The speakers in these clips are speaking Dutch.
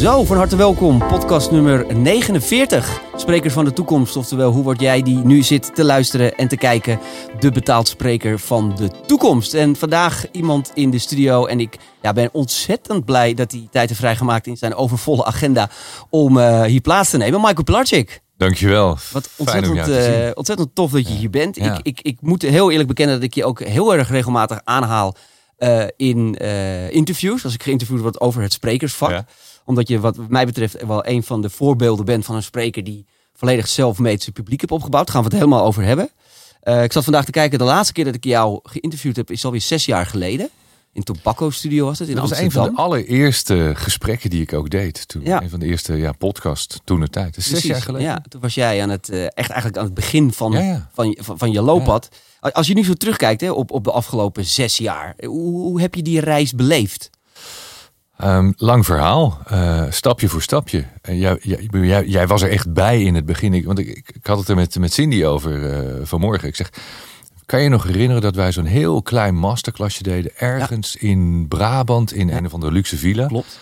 Zo, van harte welkom. Podcast nummer 49. Sprekers van de toekomst. Oftewel, hoe word jij die nu zit te luisteren en te kijken? De betaald spreker van de toekomst. En vandaag iemand in de studio. En ik ja, ben ontzettend blij dat hij tijd heeft vrijgemaakt in zijn overvolle agenda. Om uh, hier plaats te nemen. Michael Pilarczyk. Dankjewel. Wat ontzettend, uh, ontzettend tof dat je hier bent. Ja. Ik, ik, ik moet heel eerlijk bekennen dat ik je ook heel erg regelmatig aanhaal uh, in interviews. Als ik geïnterviewd word over het sprekersvak. Ja omdat je wat mij betreft wel een van de voorbeelden bent van een spreker die volledig zelfmeet zijn publiek heeft opgebouwd. Daar gaan we het helemaal over hebben. Uh, ik zat vandaag te kijken, de laatste keer dat ik jou geïnterviewd heb is alweer zes jaar geleden. In Tobacco Studio was het in Dat was een van de allereerste gesprekken die ik ook deed. Toen, ja. Een van de eerste ja, podcast toen de tijd. Dus zes jaar geleden. Ja, toen was jij aan het, uh, echt eigenlijk aan het begin van, ja, ja. Van, van, van, je looppad. Als je nu zo terugkijkt hè, op, op de afgelopen zes jaar. Hoe, hoe heb je die reis beleefd? Um, lang verhaal, uh, stapje voor stapje. Uh, jij, jij, jij, was er echt bij in het begin. Ik, want ik, ik, had het er met, met Cindy over uh, vanmorgen. Ik zeg, kan je nog herinneren dat wij zo'n heel klein masterclassje deden... ergens ja. in Brabant, in ja. een of andere luxe villa? Klopt.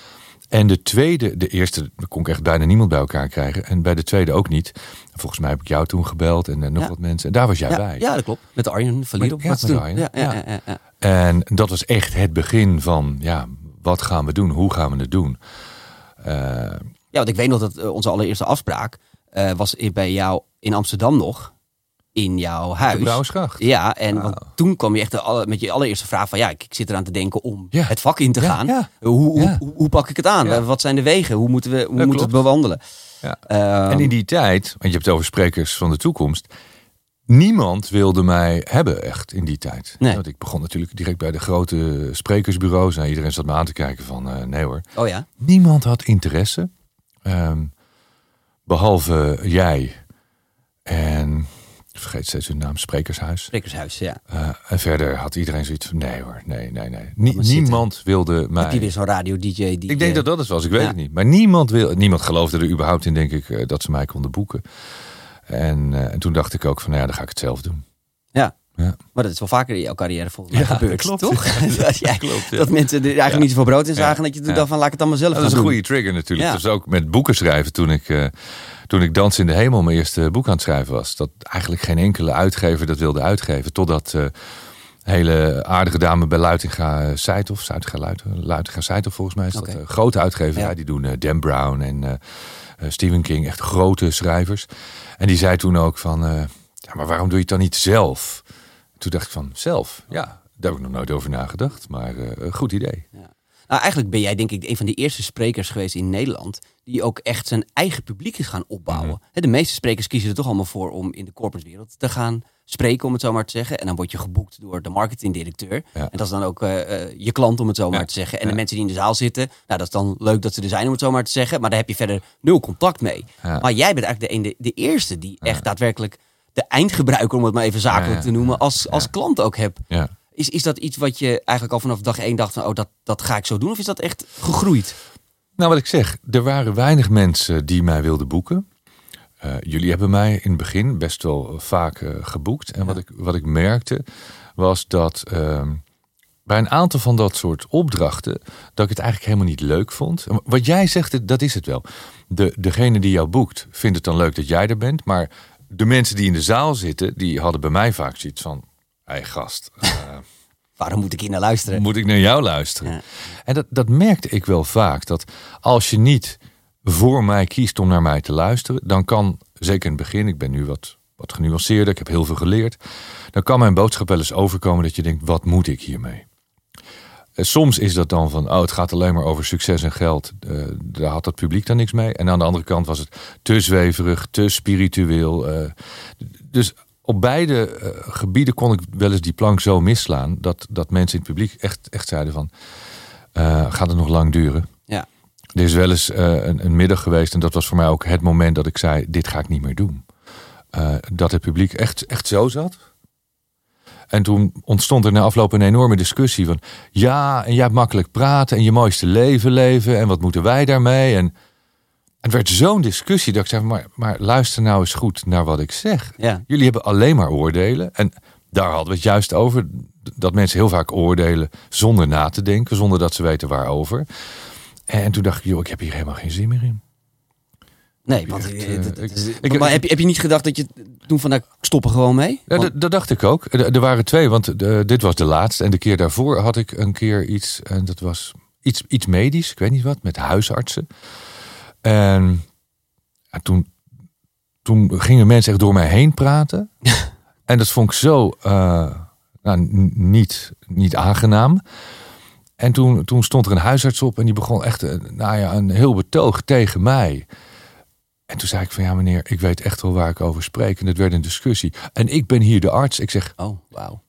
En de tweede, de eerste, kon ik echt bijna niemand bij elkaar krijgen. En bij de tweede ook niet. Volgens mij heb ik jou toen gebeld en, en nog ja. wat mensen. En daar was jij bij. Ja, dat klopt. Met Arjen van op. Ja, met Arjen. Ja, ja, ja, En dat was echt het begin van, ja, wat gaan we doen? Hoe gaan we het doen? Uh, ja, want ik weet nog dat uh, onze allereerste afspraak uh, was bij jou in Amsterdam nog. In jouw huis. De. Ja, en wow. want toen kwam je echt met je allereerste vraag van... ja, ik, ik zit eraan te denken om ja. het vak in te gaan. Ja. Hoe, hoe, hoe, hoe, pak ik het aan? Wat zijn de wegen? Hoe moeten we, hoe moeten we het bewandelen? Um, en in die tijd, want je hebt het over sprekers van de toekomst... Niemand wilde mij hebben echt in die tijd. Nee. Want ik begon natuurlijk direct bij de grote sprekersbureaus. En iedereen zat me aan te kijken van uh, nee hoor. Oh ja? Niemand had interesse. Um, behalve jij en ik vergeet steeds hun naam, Sprekershuis. Sprekershuis, ja. Uh, en verder had iedereen zoiets van nee hoor, nee, nee, nee. Nie, niemand zitten. wilde mij. Heb je weer zo'n radio-dj? Die ik denk dat dat het was, ik weet ja. het niet. Maar niemand, wil, niemand geloofde er überhaupt in, denk ik, dat ze mij konden boeken. En, uh, en toen dacht ik ook van, nou ja, dan ga ik het zelf doen. Ja. Ja. Maar dat is wel vaker in jouw carrière volgens mij ja, gebeurd, klopt. toch? dat, jij, klopt, dat mensen er eigenlijk niet zoveel brood in zagen dat je toen dacht van laat ik het allemaal zelf dat doen. Dat is een goede trigger natuurlijk. Dus ook met boeken schrijven toen ik, uh, toen ik Dans in de Hemel mijn eerste boek aan het schrijven was. Dat eigenlijk geen enkele uitgever dat wilde uitgeven. Totdat uh, hele aardige dame bij Luitinga Seithof, Zuidinga Luitinga Seithof volgens mij is dat. Grote uitgeverij, die doen Dan Brown en uh, Stephen King, echt grote schrijvers. En die zei toen ook van, uh, ja, maar waarom doe je het dan niet zelf? Toen dacht ik van, zelf? Ja, daar heb ik nog nooit over nagedacht. Maar uh, goed idee. Ja. Nou, eigenlijk ben jij denk ik een van de eerste sprekers geweest in Nederland... die ook echt zijn eigen publiek is gaan opbouwen. Mm -hmm. De meeste sprekers kiezen er toch allemaal voor om in de corporate wereld te gaan spreken, om het zo maar te zeggen. En dan word je geboekt door de marketingdirecteur. Ja. En dat is dan ook uh, uh, je klant, om het zo maar ja. te zeggen. En ja. de mensen die in de zaal zitten, nou, dat is dan leuk dat ze er zijn, om het zo maar te zeggen. Maar daar heb je verder nul contact mee. Maar jij bent eigenlijk de, een, de, de eerste die echt daadwerkelijk de eindgebruiker, om het maar even zakelijk te noemen, als, als klant ook hebt. Is, is dat iets wat je eigenlijk al vanaf dag één dacht van, oh, dat, dat ga ik zo doen? Of is dat echt gegroeid? Nou, wat ik zeg, er waren weinig mensen die mij wilden boeken. Uh, jullie hebben mij in het begin best wel vaak uh, geboekt. En ja. wat, ik, wat ik merkte was dat uh, bij een aantal van dat soort opdrachten... dat ik het eigenlijk helemaal niet leuk vond. Wat jij zegt, dat is het wel. De, degene die jou boekt vindt het dan leuk dat jij er bent. Maar de mensen die in de zaal zitten, die hadden bij mij vaak zoiets van... Hé hey, gast... uh, Waarom moet ik hier naar luisteren? Moet ik naar jou luisteren? Ja. En dat, dat merkte ik wel vaak. Dat als je niet voor mij kiest om naar mij te luisteren, dan kan, zeker in het begin, ik ben nu wat, wat genuanceerder, ik heb heel veel geleerd, dan kan mijn boodschap wel eens overkomen dat je denkt, wat moet ik hiermee? Soms is dat dan van, oh, het gaat alleen maar over succes en geld. Uh, daar had het publiek dan niks mee. En aan de andere kant was het te zweverig, te spiritueel. Uh, dus op beide gebieden kon ik wel eens die plank zo misslaan... dat, dat mensen in het publiek echt, echt zeiden van... gaat het nog lang duren? Er is wel eens uh, een, een, middag geweest en dat was voor mij ook het moment dat ik zei: dit ga ik niet meer doen. Uh, dat het publiek echt, echt zo zat. En toen ontstond er na afloop een enorme discussie van... ja, en jij hebt makkelijk praten en je mooiste leven leven... en wat moeten wij daarmee? En het werd zo'n discussie dat ik zei... Maar, maar luister nou eens goed naar wat ik zeg. Ja. Jullie hebben alleen maar oordelen. En daar hadden we het juist over. Dat mensen heel vaak oordelen zonder na te denken... zonder dat ze weten waarover... En toen dacht ik, joh, ik heb hier helemaal geen zin meer in. Nee, want maar heb, je, heb je niet gedacht dat je toen van, nou, stoppen gewoon mee? Ja, dat dacht ik ook. Er, waren twee, want dit was de laatste. En de keer daarvoor had ik een keer iets, en dat was iets, iets medisch, ik weet niet wat, met huisartsen. En toen, toen gingen mensen echt door mij heen praten. en dat vond ik zo uh, nou, niet, niet aangenaam. En toen, toen stond er een huisarts op en die begon echt eh, nou ja, een heel betoog tegen mij. En toen zei ik van ja meneer, ik weet echt wel waar ik over spreek. En het werd een discussie. En ik ben hier de arts. Ik zeg, oh wauw.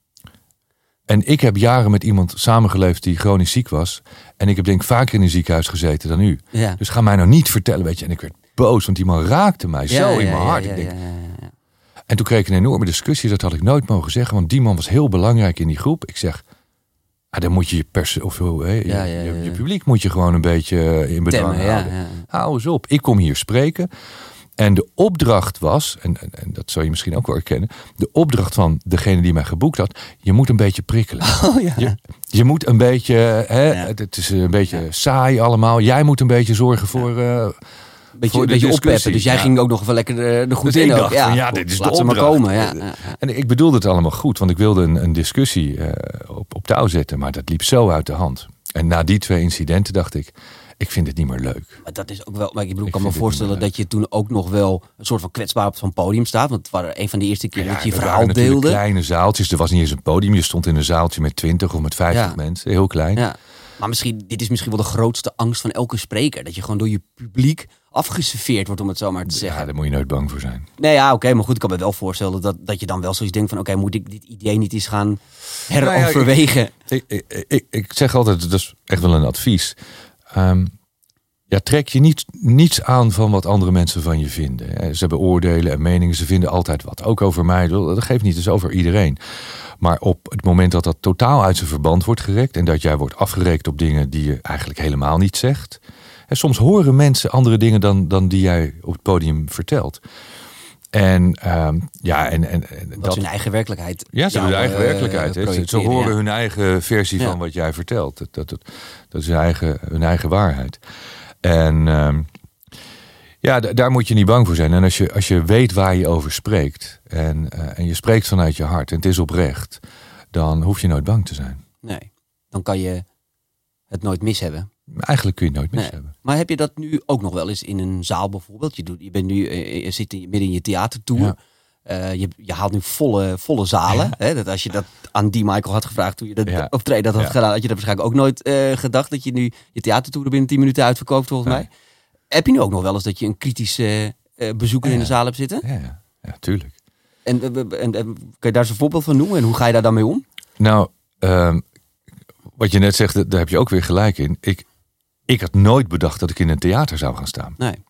En ik heb jaren met iemand samengeleefd die chronisch ziek was. En ik heb denk ik vaker in een ziekenhuis gezeten dan u. Ja. Dus ga mij nou niet vertellen, weet je. En ik werd boos, want die man raakte mij zo in mijn hart. ik denk, en toen kreeg ik een enorme discussie. Dat had ik nooit mogen zeggen, want die man was heel belangrijk in die groep. Ik zeg, ah, dan moet je je pers of je, je, je, publiek moet je gewoon een beetje in bedwang houden. Hou eens op. Ik kom hier spreken. En de opdracht was, en, en, en, dat zou je misschien ook wel herkennen, de opdracht van degene die mij geboekt had, je moet een beetje prikkelen. Oh, ja. je, je, moet een beetje, hè, het is een beetje saai allemaal. Jij moet een beetje zorgen voor. Uh, beetje, beetje oppeppen. Dus jij ging ook nog wel lekker de, de goed dus in. Dacht, ja. Ja, dit is de maar komen. Ja. En ik bedoelde het allemaal goed, want ik wilde een, een discussie uh, op, op touw zetten, maar dat liep zo uit de hand. En na die twee incidenten dacht ik, ik vind het niet meer leuk. Maar dat is ook wel. Maar ik bedoel, ik kan me voorstellen dat je toen ook nog wel een soort van kwetsbaar op zo'n podium staat. Want het waren een van de eerste keer dat je je verhaal deelde. Kleine zaaltjes. Er was niet eens een podium. Je stond in een zaaltje met 20 of met 50 mensen. Heel klein. Ja. Maar misschien, dit is misschien wel de grootste angst van elke spreker. Dat je gewoon door je publiek afgeserveerd wordt, om het zo maar te zeggen. Ja, daar moet je nooit bang voor zijn. Nee, ja, oké. maar goed, ik kan me wel voorstellen dat, dat je dan wel zoiets denkt van... oké, moet ik dit idee niet eens gaan heroverwegen? Nou ja, ik, ik, ik, ik, zeg altijd, dat is echt wel een advies. Um, ja, trek je niet, niets aan van wat andere mensen van je vinden. Ze hebben oordelen en meningen, ze vinden altijd wat. Ook over mij, dat geeft niet, dus over iedereen. Maar op het moment dat dat totaal uit zijn verband wordt gerekt... en dat jij wordt afgerekend op dingen die je eigenlijk helemaal niet zegt... En soms horen mensen andere dingen dan, dan die jij op het podium vertelt. En uh, ja, en, en, dat, dat hun eigen werkelijkheid. Ja, ze hun eigen uh, werkelijkheid. Ze horen hun eigen versie van wat jij vertelt. Dat, dat, dat, dat is hun eigen, hun eigen waarheid. En uh, ja, daar moet je niet bang voor zijn. En als je, als je weet waar je over spreekt en, uh, en je spreekt vanuit je hart en het is oprecht, dan hoef je nooit bang te zijn. Nee, dan kan je het nooit mis hebben. Eigenlijk kun je nooit mis hebben. Maar heb je dat nu ook nog wel eens in een zaal bijvoorbeeld? Je, doet, je, bent nu, eh, je zit midden in je theatertour. Ja. Uh, je, je, haalt nu volle, volle zalen. Hè? Dat als je dat aan die Michael had gevraagd toen je dat ja. optreden dat had ja. gedaan, had je dat waarschijnlijk ook nooit uh, gedacht dat je nu je theatertour binnen 10 minuten uitverkoopt volgens mij. Heb je nu ook nog wel eens dat je een kritische uh, bezoeker in de zaal hebt zitten? Ja, ja. tuurlijk. En, en, en, kan je daar eens een voorbeeld van noemen en hoe ga je daar dan mee om? Nou, ehm, wat je net zegt, daar heb je ook weer gelijk in. Ik, ik had nooit bedacht dat ik in een theater zou gaan staan. Nee.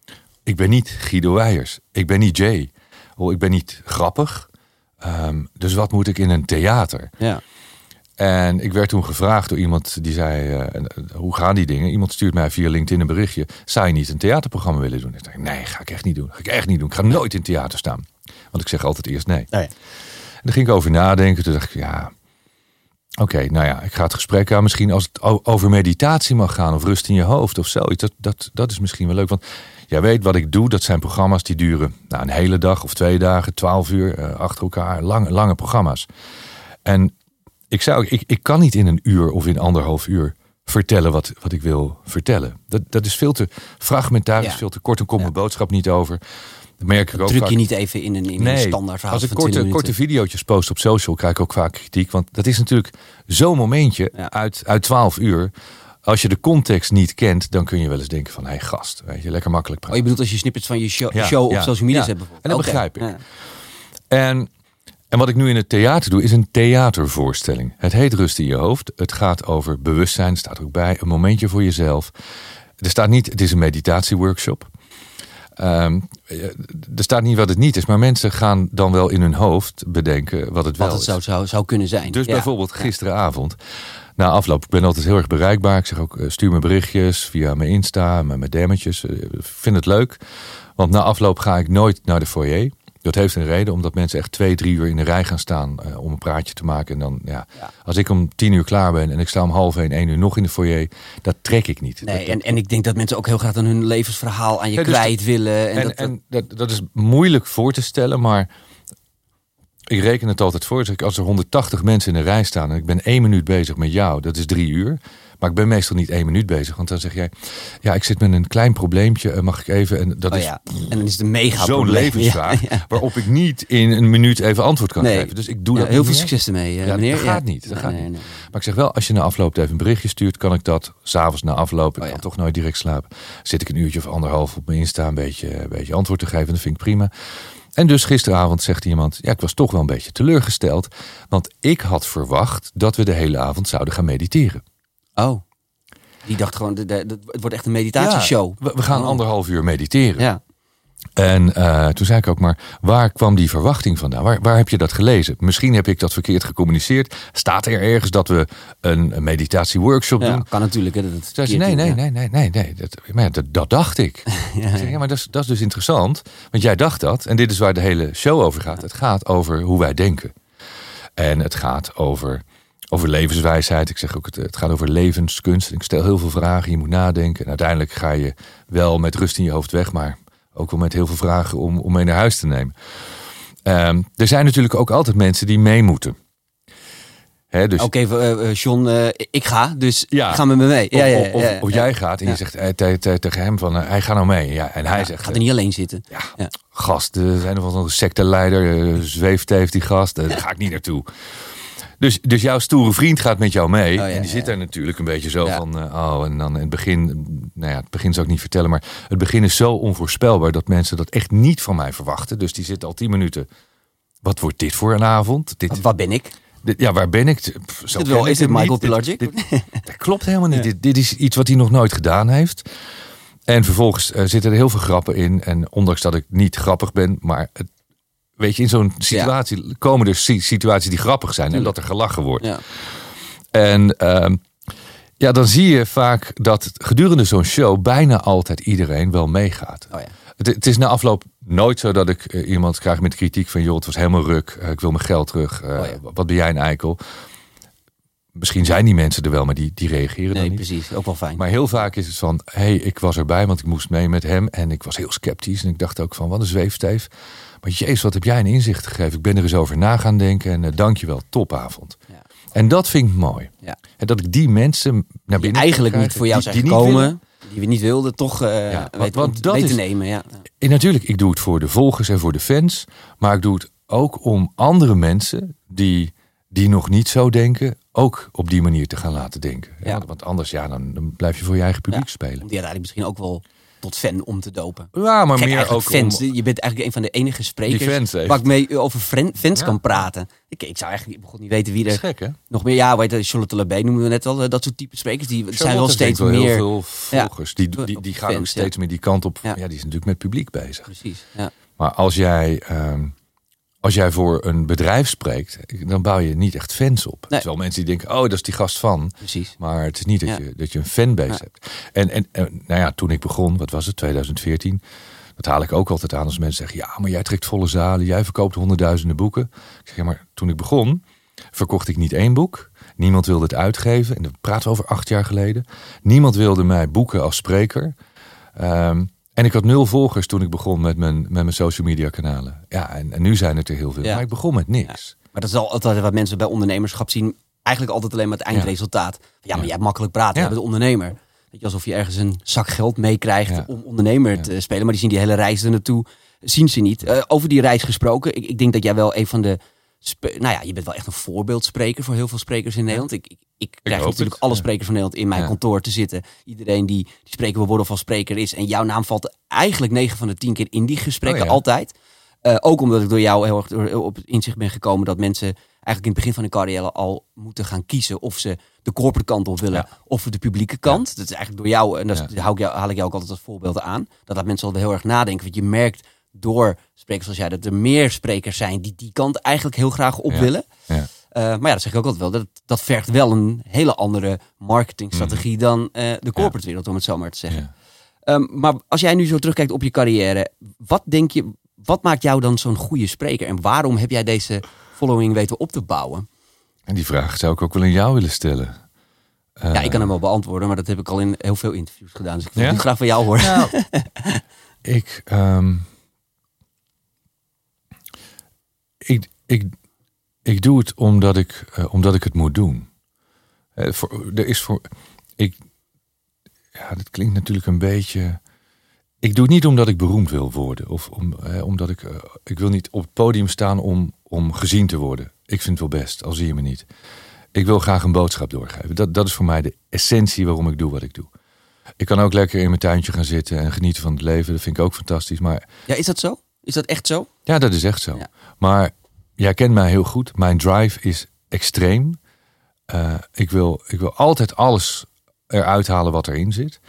Ik ben niet Guido Weijers. Ik ben niet Jay. Oh, ik ben niet grappig. Um, dus wat moet ik in een theater? Ja. En ik werd toen gevraagd door iemand die zei: uh, Hoe gaan die dingen? Iemand stuurt mij via LinkedIn een berichtje. Zou je niet een theaterprogramma willen doen? Ik dacht: Nee, ga ik echt niet doen. Ga ik echt niet doen. Ik ga nooit in theater staan. Want ik zeg altijd eerst nee. Oh ja. En daar ging ik over nadenken. Toen dacht ik: Ja, Oké, nou ja, ik ga het gesprek aan. Misschien als het over meditatie mag gaan of rust in je hoofd of zoiets. Dat, dat, dat is misschien wel leuk. Want jij weet wat ik doe. Dat zijn programma's die duren nou, een hele dag of twee dagen, twaalf uur uh, achter elkaar. Lange, lange programma's. En ik, zou, ik, ik kan niet in een uur of in anderhalf uur vertellen wat, wat ik wil vertellen. Dat, dat is veel te fragmentarisch, ja. veel te kort en komt mijn boodschap niet over. Dat merk ik ook druk vaak. je niet even in een, in nee, een standaard verhaal. Als ik korte, korte video's post op social, krijg ik ook vaak kritiek. Want dat is natuurlijk zo'n momentje ja. uit, uit 12 uur. Als je de context niet kent, dan kun je wel eens denken van... hé hey, gast, weet je, lekker makkelijk praten. Oh, je bedoelt als je snippets van je show, ja, show op social media hebt bijvoorbeeld? En dat okay. begrijp ik. En, en wat ik nu in het theater doe, is een theatervoorstelling. Het heet Rust in je hoofd. Het gaat over bewustzijn, staat ook bij. Een momentje voor jezelf. Er staat niet, het is een meditatieworkshop. Um, er staat niet wat het niet is, maar mensen gaan dan wel in hun hoofd bedenken wat het wel wat het is. Zou, zou, zou kunnen zijn. Dus ja. bijvoorbeeld gisteravond, na afloop, ik ben altijd heel erg bereikbaar. Ik zeg ook, stuur me berichtjes via mijn Insta, mijn, mijn dammetjes. Ik vind het leuk, want na afloop ga ik nooit naar de foyer. Dat heeft een reden, omdat mensen echt twee, drie uur in de rij gaan staan eh, om een praatje te maken. En dan, ja, Ja. als ik om tien uur klaar ben en ik sta om half één, één uur nog in de foyer, dat trek ik niet. Nee, Dat- en, en ik denk dat mensen ook heel graag dan hun levensverhaal aan je Ja, dus kwijt willen. En, En, dat, en dat, dat is moeilijk voor te stellen, maar ik reken het altijd voor. Dus als er 180 mensen in de rij staan en ik ben één minuut bezig met jou, dat is drie uur. Maar ik ben meestal niet één minuut bezig, want dan zeg jij, ja, ik zit met een klein probleempje, eh, mag ik even? En dat oh is ja. En dan is het een mega zo'n levensvraag, Ja, ja. waarop ik niet in een minuut even antwoord kan Nee. geven. Dus ik doe dat heel veel succes ermee, eh, Ja, meneer. dat gaat niet, dat Nee, gaat nee, niet. nee. Maar ik zeg wel, als je na afloop even een berichtje stuurt, kan ik dat s'avonds na afloop. Ik Oh kan toch nooit direct slapen. Zit ik een uurtje of anderhalf op mijn Insta een beetje, een beetje antwoord te geven. Dat vind ik prima. En dus gisteravond zegt iemand, ja, ik was toch wel een beetje teleurgesteld. Want ik had verwacht dat we de hele avond zouden gaan mediteren. Oh. Die dacht gewoon, de, de- de- het wordt echt een meditatieshow. Ja, we, we gaan Oh. anderhalf uur mediteren. Ja. En eh, toen zei ik ook maar, waar kwam die verwachting vandaan? Waar, waar heb je dat gelezen? Misschien heb ik dat verkeerd gecommuniceerd. Staat er ergens dat we een, een meditatieworkshop ja, doen? kan natuurlijk. Hè, dat het Zei ze, verkeerd nee, nee, nee, nee, nee, nee. Dat, maar dat, dat dacht ik. Ja, ja, maar dat is, dat is dus interessant. Want jij dacht dat. En dit is waar de hele show over gaat. Het gaat over hoe wij denken. En het gaat over, over levenswijsheid. Ik zeg ook, het, het gaat over levenskunst. Ik stel heel veel vragen. Je moet nadenken. En uiteindelijk ga je wel met rust in je hoofd weg. Maar ook wel met heel veel vragen om, om mee naar huis te nemen. Ehm, er zijn natuurlijk ook altijd mensen die mee moeten. Dus Oké, eh, eh, John, eh, ik ga, dus Ja. ga met me mee. Ja, of, ja, of- of, ja, of jij gaat en je zegt te- te- tegen hem van, hij gaat nou mee. Ja, en hij zegt, gaat er niet alleen zitten. Ja, gast, er zijn nog wel een secteleider, zweeft heeft die gast, daar ga ik niet naartoe. Dus, dus jouw stoere vriend gaat met jou mee. Oh, ja, en die zit ja. er natuurlijk een beetje zo van. eh, oh, en dan in het begin. Nou ja, het begin zou ik niet vertellen. Maar het begin is zo onvoorspelbaar dat mensen dat echt niet van mij verwachten. Dus die zitten al tien minuten. Wat wordt dit voor een avond? Dit, Wat ben ik? dit- ja, waar ben ik? Pff, Zo wel, is Michael. Dit- Pilarczyk? dit- dat klopt helemaal niet. Dit, dit is iets wat hij nog nooit gedaan heeft. En vervolgens eh, zitten er heel veel grappen in. En ondanks dat ik niet grappig ben, maar het, weet je, in zo'n situatie komen er si- situaties die grappig zijn en dat er gelachen wordt. ja. En ehm, ja, dan zie je vaak dat gedurende zo'n show bijna altijd iedereen wel meegaat. Oh ja. Het, het is na afloop nooit zo dat ik eh, iemand krijg met kritiek van... joh, het was helemaal ruk, eh, ik wil mijn geld terug. eh, Oh ja. Wat ben jij een eikel? Misschien zijn die mensen er wel, maar die, die reageren Nee, dan niet. precies. Ook wel fijn. Maar heel vaak is het van, hé, hey, ik was erbij, want ik moest mee met hem. En ik was heel sceptisch. En ik dacht ook van, wat een zweefsteef. Maar jezus, wat heb jij een inzicht gegeven. Ik ben er eens over na gaan denken. En uh, dankjewel, topavond. Ja. En dat vind ik mooi. Ja. En dat ik die mensen naar die binnen eigenlijk kan niet voor jou zijn die- die niet gekomen, die we niet wilden, toch Ja, want dat weten is- nemen. Ja. En natuurlijk, ik doe het voor de volgers en voor de fans. Maar ik doe het ook om andere mensen die, die nog niet zo denken, ook op die manier te gaan laten denken. Ja. Want, anders, ja, dan, dan blijf je voor je eigen publiek Ja. spelen. Die uiteindelijk misschien ook wel tot fan om te dopen. Ja, maar Gek, meer ook fans. om... Je bent eigenlijk een van de enige sprekers Die fans heeft. waar ik mee over fans Ja. kan praten. Ik, ik zou eigenlijk begon niet weten wie er gek, hè? nog meer... Ja, weet je, Charlotte Labé noemen we net al. eh, Dat soort type sprekers. Die zijn wel steeds wel meer... heel veel volgers. Die, die, die gaan ook steeds meer die kant op. Ja. Ja. die is natuurlijk met publiek bezig. Precies, ja. Maar als jij, ehm, als jij voor een bedrijf spreekt, dan bouw je niet echt fans op. Er Nee. zijn wel mensen die denken, oh, dat is die gast van. Precies. Maar het is niet dat, Ja. je, dat je een fanbase Ja. hebt. En, en, en nou ja, toen ik begon, wat was het, 2014. Dat haal ik ook altijd aan als mensen zeggen, ja, maar jij trekt volle zalen, jij verkoopt honderdduizenden boeken. Ik zeg, ja, maar toen ik begon, verkocht ik niet één boek. Niemand wilde het uitgeven. En dat praten we over acht jaar geleden. Niemand wilde mij boeken als spreker. Ehm, en ik had nul volgers toen ik begon met mijn, met mijn social media kanalen. Ja, en, en nu zijn het er heel veel. Ja. Maar ik begon met niks. Maar dat is al altijd wat mensen bij ondernemerschap zien. Eigenlijk altijd alleen maar het eindresultaat. Ja, maar jij hebt makkelijk praten. Ja. Je bent ondernemer. Weet je, alsof je ergens een zak geld meekrijgt om ondernemer te spelen. Maar die zien die hele reis er naartoe. Zien ze niet. Eh, over die reis gesproken. Ik, ik denk dat jij wel een van de... Nou ja, je bent wel echt een voorbeeldspreker voor heel veel sprekers in Nederland. Ik, ik, ik krijg natuurlijk het, alle sprekers van Nederland in mijn Ja. kantoor te zitten. Iedereen die, die spreken wil worden of als spreker is. En jouw naam valt eigenlijk 9 van de 10 keer in die gesprekken Oh ja. altijd. Eh, ook omdat ik door jou heel erg door- op het inzicht ben gekomen dat mensen eigenlijk in het begin van hun carrière al moeten gaan kiezen of ze de corporate kant op willen Ja. of de publieke kant. Dat is eigenlijk door jou, en daar haal ik jou ook altijd als voorbeelden aan. Dat laat mensen al heel erg nadenken. Want je merkt door sprekers zoals jij dat er meer sprekers zijn die die kant eigenlijk heel graag op Ja. willen. Ja. Eh, maar ja, dat zeg ik ook altijd wel. Dat, dat vergt wel een hele andere marketingstrategie dan eh, de corporate wereld, om het zo maar te zeggen. Ja. Ehm, maar als jij nu zo terugkijkt op je carrière, wat denk je, wat maakt jou dan zo'n goede spreker? En waarom heb jij deze following weten op te bouwen? En die vraag zou ik ook wel aan jou willen stellen. ja, ik kan hem wel beantwoorden, maar dat heb ik al in heel veel interviews gedaan. Dus ik wil het graag van jou horen. Nou, ik, ehm, ik, ik, ik doe het omdat ik, uh, omdat ik het moet doen. Uh, voor, er is voor. Ik, ja, dat klinkt natuurlijk een beetje. Ik doe het niet omdat ik beroemd wil worden. Of om, omdat ik. Uh, ik wil niet op het podium staan om, om gezien te worden. Ik vind het wel best, al zie je me niet. Ik wil graag een boodschap doorgeven. Dat, dat is voor mij de essentie waarom ik doe wat ik doe. Ik kan ook lekker in mijn tuintje gaan zitten en genieten van het leven. Dat vind ik ook fantastisch. Maar... Ja, is dat zo? Is dat echt zo? Ja, dat is echt zo. Maar jij kent mij heel goed. Mijn drive is extreem. Uh, ik, wil, ik wil altijd alles eruit halen wat erin zit.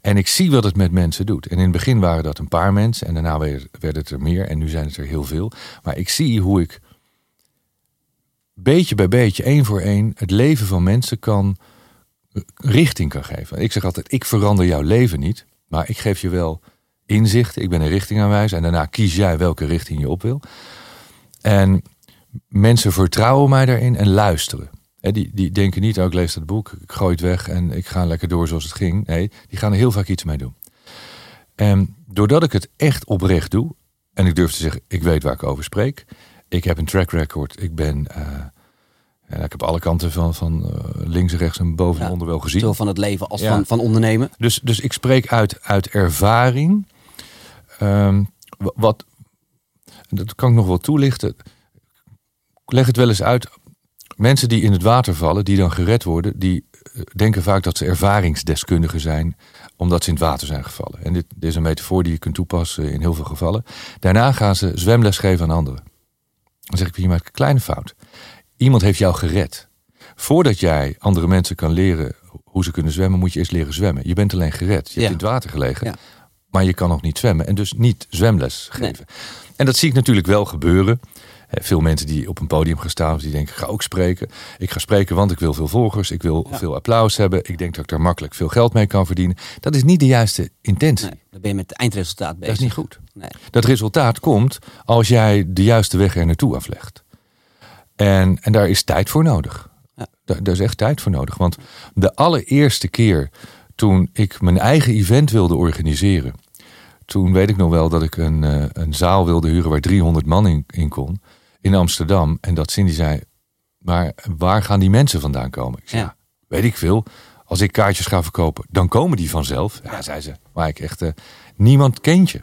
En ik zie wat het met mensen doet. En in het begin waren dat een paar mensen. En daarna werden het er meer. En nu zijn het er heel veel. Maar ik zie hoe ik beetje bij beetje, één voor één, het leven van mensen kan richting kan geven. Ik zeg altijd, ik verander jouw leven niet. Maar ik geef je wel inzichten. Ik ben een richting aanwijzer. En daarna kies jij welke richting je op wil. En mensen vertrouwen mij daarin en luisteren. Die, die denken niet, oh, ik lees dat boek, ik gooi het weg en ik ga lekker door zoals het ging. Nee, die gaan er heel vaak iets mee doen. En doordat ik het echt oprecht doe, en ik durf te zeggen, ik weet waar ik over spreek. Ik heb een track record. Ik ben, uh, ik heb alle kanten van, van uh, links en rechts en boven en onder wel gezien. Zowel van het leven als van, van ondernemen. Dus, dus ik spreek uit, uit ervaring. Um, wat, dat kan ik nog wel toelichten. Leg het wel eens uit. Mensen die in het water vallen, die dan gered worden, die eh, denken vaak dat ze ervaringsdeskundigen zijn, omdat ze in het water zijn gevallen. En dit, dit is een metafoor die je kunt toepassen in heel veel gevallen. Daarna gaan ze zwemles geven aan anderen. Dan zeg ik, je maakt een kleine fout. Iemand heeft jou gered. Voordat jij andere mensen kan leren hoe ze kunnen zwemmen, moet je eerst leren zwemmen. Je bent alleen gered. Je hebt in het water gelegen, maar je kan nog niet zwemmen. En dus niet zwemles geven. En dat zie ik natuurlijk wel gebeuren. Veel mensen die op een podium gaan staan, die denken: ik ga ook spreken. Ik ga spreken, want ik wil veel volgers, ik wil veel applaus hebben. Ik denk dat ik daar makkelijk veel geld mee kan verdienen. Dat is niet de juiste intentie. Nee, dan ben je met het eindresultaat bezig. Dat is niet goed. Nee. Dat resultaat komt als jij de juiste weg er naartoe aflegt. En, en daar is tijd voor nodig. Ja. Daar, daar is echt tijd voor nodig. Want de allereerste keer toen ik mijn eigen event wilde organiseren toen weet ik nog wel dat ik een, uh, een zaal wilde huren waar 300 man in, in, kon. In Amsterdam. En dat Cindy zei, maar waar gaan die mensen vandaan komen? Ik zei, ja. weet ik veel. Als ik kaartjes ga verkopen, dan komen die vanzelf. Ja, zei ze. Maar ik echt, uh, niemand kent je.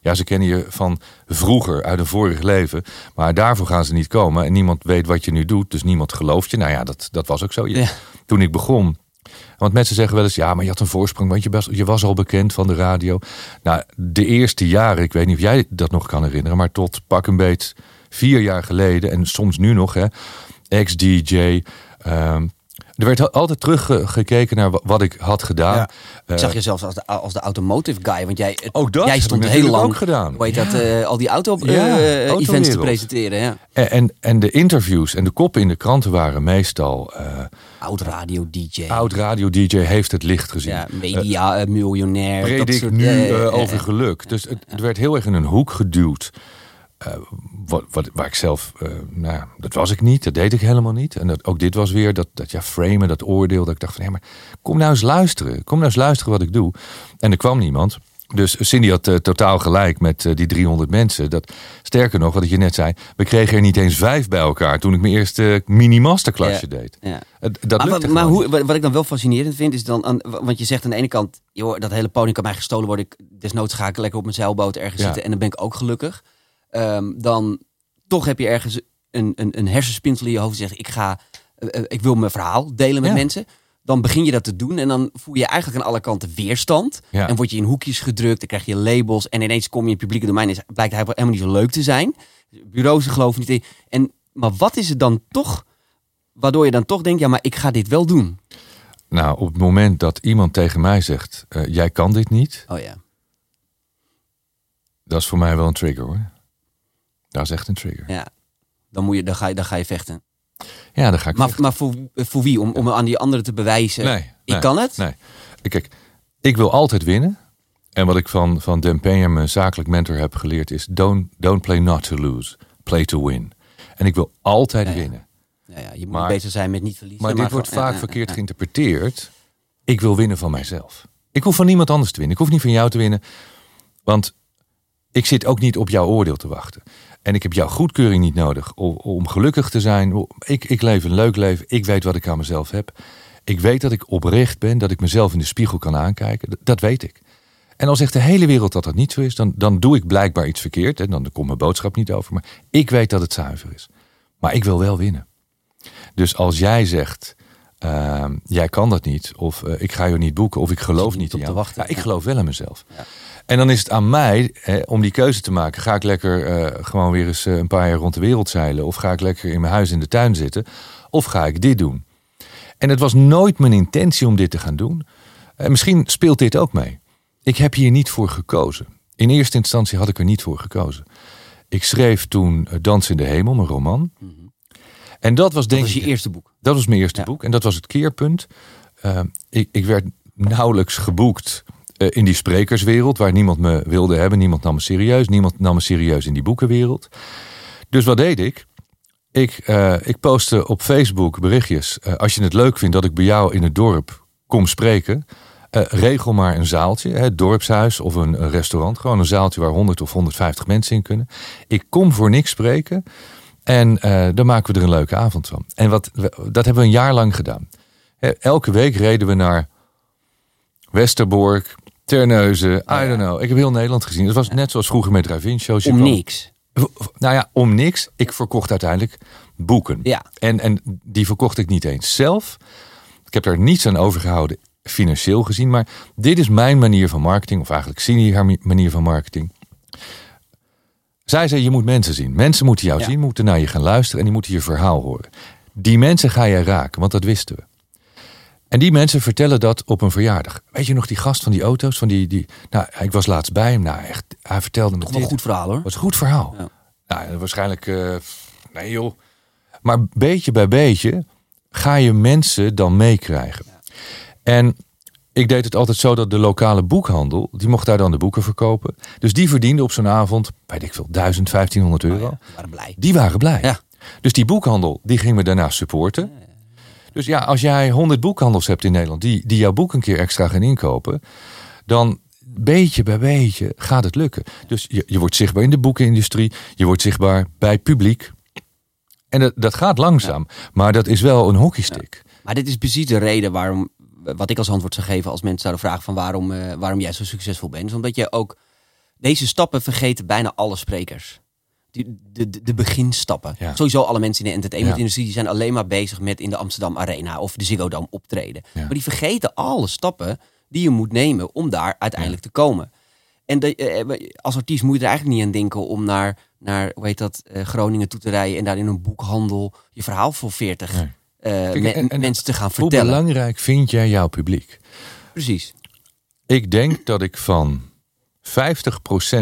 Ja, ze kennen je van vroeger, uit een vorig leven. Maar daarvoor gaan ze niet komen. En niemand weet wat je nu doet. Dus niemand gelooft je. Nou ja, dat, dat was ook zo. Ja. Toen ik begon, want mensen zeggen wel eens, ja, maar je had een voorsprong, want je, was, je was al bekend van de radio. Nou, de eerste jaren, ik weet niet of jij dat nog kan herinneren, maar tot pak een beet vier jaar geleden en soms nu nog, hè, ex-DJ. Ehm, er werd altijd teruggekeken naar wat ik had gedaan. Ja. Ik zag je zelfs als de, als de automotive guy. Want jij, ook dat jij stond heel lang ook gedaan. Dat, uh, al die auto-events uh, te presenteren. Ja. En, en, en, de interviews en de koppen in de kranten waren meestal... Uh, oud radio-dj. Oud radio-dj heeft het licht gezien. Ja, media, miljonair. Predik soort, nu over geluk. Dus het, het, werd heel erg in een hoek geduwd. Uh, wat, wat, waar ik zelf, uh, nou, dat was ik niet, dat deed ik helemaal niet. En dat, ook dit was weer dat, dat ja, framen, dat oordeel. Dat ik dacht van, hé, maar kom nou eens luisteren. Kom nou eens luisteren wat ik doe. En er kwam niemand. Dus Cindy had uh, totaal gelijk met die 300 mensen. Dat, sterker nog, wat je net zei, we kregen er niet eens vijf bij elkaar toen ik mijn eerste mini-masterklasje deed. Ja. dat maar, maar hoe, wat ik dan wel fascinerend vind, is dan, want je zegt aan de ene kant, joh, dat hele podium kan mij gestolen worden. Ik, desnoods ga ik lekker op mijn zeilboot ergens zitten en dan ben ik ook gelukkig. Um, dan toch heb je ergens een, een, een hersenspinsel in je hoofd zegt: ik, ga, uh, ik wil mijn verhaal delen met mensen. Dan begin je dat te doen en dan voel je eigenlijk aan alle kanten weerstand. En word je in hoekjes gedrukt, dan krijg je labels. En ineens kom je in het publieke domein en blijkt hij helemaal niet zo leuk te zijn. Bureaus geloven niet in. En, maar wat is het dan toch, waardoor je dan toch denkt: ja, maar ik ga dit wel doen? Nou, op het moment dat iemand tegen mij zegt: uh, jij kan dit niet. Oh ja. Dat is voor mij wel een trigger hoor. Dat is echt een trigger. Ja, dan, moet je, dan, ga, je, dan ga je vechten. Ja, dan ga ik Maar, maar voor, voor wie? Om, om aan die anderen te bewijzen, nee, ik kan het? Nee. Kijk, ik wil altijd winnen. En wat ik van, van Dan Peña, mijn zakelijk mentor, heb geleerd is... Don't, don't play not to lose, play to win. En ik wil altijd winnen. Ja, ja, je moet maar, bezig zijn met niet verliezen. Maar, dit wordt vaak verkeerd geïnterpreteerd. Ik wil winnen van mijzelf. Ik hoef van niemand anders te winnen. Ik hoef niet van jou te winnen. Want ik zit ook niet op jouw oordeel te wachten. En ik heb jouw goedkeuring niet nodig om, om gelukkig te zijn. Ik, ik leef een leuk leven. Ik weet wat ik aan mezelf heb. Ik weet dat ik oprecht ben, dat ik mezelf in de spiegel kan aankijken. Dat weet ik. En als zegt de hele wereld dat dat niet zo is, dan, dan doe ik blijkbaar iets verkeerd. En dan komt mijn boodschap niet over. Maar ik weet dat het zuiver is. Maar ik wil wel winnen. Dus als jij zegt, uh, jij kan dat niet, of uh, ik ga je niet boeken, of ik geloof niet, in jou. Wachten, ja, ik geloof wel in mezelf. Ja. En dan is het aan mij hè, om die keuze te maken. Ga ik lekker uh, gewoon weer eens een paar jaar rond de wereld zeilen, of ga ik lekker in mijn huis in de tuin zitten, of ga ik dit doen? En het was nooit mijn intentie om dit te gaan doen. En misschien speelt dit ook mee. Ik heb hier niet voor gekozen. In eerste instantie had ik er niet voor gekozen. Ik schreef toen Dans in de Hemel, mijn roman. Mm -hmm. En dat was denk dat was je eerste boek? Dat was mijn eerste boek. En dat was het keerpunt. Uh, ik, ik, werd nauwelijks geboekt in die sprekerswereld, waar niemand me wilde hebben. Niemand nam me serieus. Niemand nam me serieus in die boekenwereld. Dus wat deed ik? Ik, uh, ik postte op Facebook berichtjes. als je het leuk vindt dat ik bij jou in het dorp kom spreken, regel maar een zaaltje, het dorpshuis of een, restaurant. Gewoon een zaaltje waar 100 of 150 mensen in kunnen. Ik kom voor niks spreken. En dan maken we er een leuke avond van. En wat, dat hebben we een jaar lang gedaan. Elke week reden we naar Westerbork, Terneuzen, I don't know. Ik heb heel Nederland gezien. Het was net zoals vroeger met drive-in shows. Om niks. Nou ja, om niks. Ik verkocht uiteindelijk boeken. Ja. En, en die verkocht ik niet eens zelf. Ik heb er niets aan overgehouden, financieel gezien. Maar dit is mijn manier van marketing. Of eigenlijk Cine haar manier van marketing. Zij zei, je moet mensen zien. Mensen moeten jou zien, moeten naar je gaan luisteren en die moeten je verhaal horen. Die mensen ga je raken, want dat wisten we. En die mensen vertellen dat op een verjaardag. Weet je nog die gast van die auto's? Van die, die, nou, ik was laatst bij hem. Nou, echt, hij vertelde me Toch wel een goed verhaal hoor. was een goed verhaal. Ja. Nou, waarschijnlijk, uh, nee joh. Maar beetje bij beetje ga je mensen dan meekrijgen. En ik deed het altijd zo dat de lokale boekhandel, die mocht daar dan de boeken verkopen. Dus die verdiende op zo'n avond, weet ik veel, 1000, 1500 euro. Oh ja, die waren blij. Die waren blij. Ja. Dus die boekhandel, die ging me daarna supporten. Dus ja, als jij 100 boekhandels hebt in Nederland die, die jouw boek een keer extra gaan inkopen, dan beetje bij beetje gaat het lukken. Dus je, je wordt zichtbaar in de boekenindustrie, je wordt zichtbaar bij publiek. En dat, dat gaat langzaam, maar dat is wel een hockeystick. Maar dit is precies de reden waarom wat ik als antwoord zou geven als mensen zouden vragen van waarom, uh, waarom jij zo succesvol bent. Is omdat je ook deze stappen vergeten bijna alle sprekers. De, de, de beginstappen. Sowieso alle mensen in de entertainmentindustrie die zijn alleen maar bezig met in de Amsterdam Arena of de Ziggo Dome optreden. Maar die vergeten alle stappen die je moet nemen om daar uiteindelijk te komen. En de, uh, als artiest moet je er eigenlijk niet aan denken om naar, naar hoe heet dat, uh, Groningen toe te rijden en daar in een boekhandel je verhaal voor 40 nee uh, mensen te gaan vertellen. Hoe belangrijk vind jij jouw publiek? Precies. Ik denk dat ik van 50%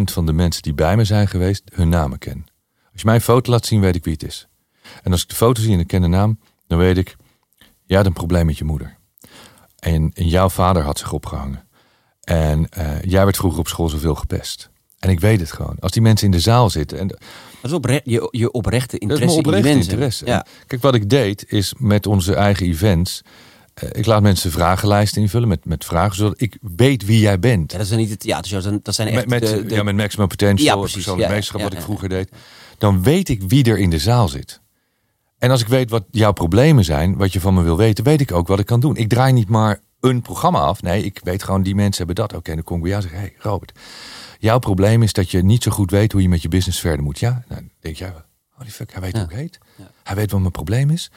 van de mensen die bij me zijn geweest hun namen ken. Als je mij een foto laat zien, weet ik wie het is. En als ik de foto zie en ik ken de naam, dan weet ik, jij had een probleem met je moeder. En, en jouw vader had zich opgehangen. En uh, jij werd vroeger op school zoveel gepest. En ik weet het gewoon. Als die mensen in de zaal zitten. En dat is je, je oprechte interesse dat is oprechte in interesse. Ja. Kijk, wat ik deed is met onze eigen events. Uh, ik laat mensen vragenlijsten invullen met, met vragen, zodat ik weet wie jij bent. Ja, dat zijn niet het theatershows, dat zijn echt met, met, Ja, met Maximum Potential, ja, persoonlijk ja, meesterschap, wat ik vroeger deed. Dan weet ik wie er in de zaal zit. En als ik weet wat jouw problemen zijn, wat je van me wil weten, weet ik ook wat ik kan doen. Ik draai niet maar een programma af. Nee, ik weet gewoon, die mensen hebben dat. Oké, dan kom ik bij jou hey Robert, Jouw probleem is dat je niet zo goed weet hoe je met je business verder moet. Ja, nou, dan denk jij, holy fuck, hij weet hoe ik heet. Hij weet wat mijn probleem is.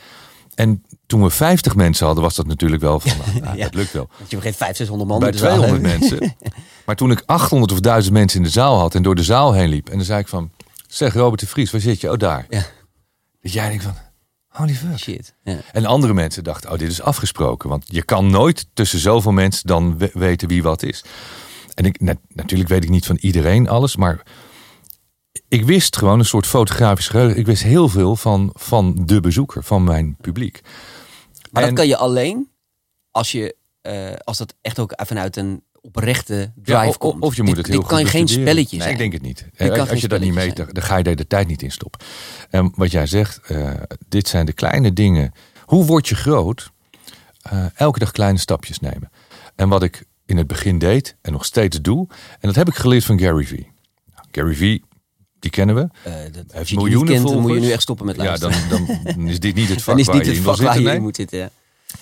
En toen we 50 mensen hadden, was dat natuurlijk wel van, nou, ja. dat lukt wel. Want je begint 500, 600 man Bij 200 mensen. Maar toen ik 800 of 1000 mensen in de zaal had en door de zaal heen liep. En dan zei ik van, zeg Robert de Vries, waar zit je? Oh, daar. Ja. Dat jij denkt van, holy fuck. Shit. Ja. En andere mensen dachten, oh, dit is afgesproken. Want je kan nooit tussen zoveel mensen dan weten wie wat is. En ik, natuurlijk weet ik niet van iedereen alles, maar ik wist gewoon een soort fotografisch geheugen. Ik wist heel veel van, van de bezoeker, van mijn publiek. Maar dat kan je alleen als je, uh, als dat echt ook vanuit een oprechte drive Ja, of, komt. of je moet Dit- het heel dit kan goed geen spelletje Nee, zijn. ik denk het niet. Eh, Als je dat niet meet, dan, dan ga je er de tijd niet in stoppen. En wat jij zegt, eh, dit zijn de kleine dingen. Hoe word je groot? Eh, elke dag kleine stapjes nemen. En wat ik in het begin deed en nog steeds doe, en dat heb ik geleerd van Gary Vee. Nou, Gary Vee, die kennen we. Eh, dat, heeft je die miljoenen kent, dan moet je nu echt stoppen met Ja, luisteren. dan, dan, dan is dit niet het vak Dan is waar niet je het vak waar je in moet zitten. Ja.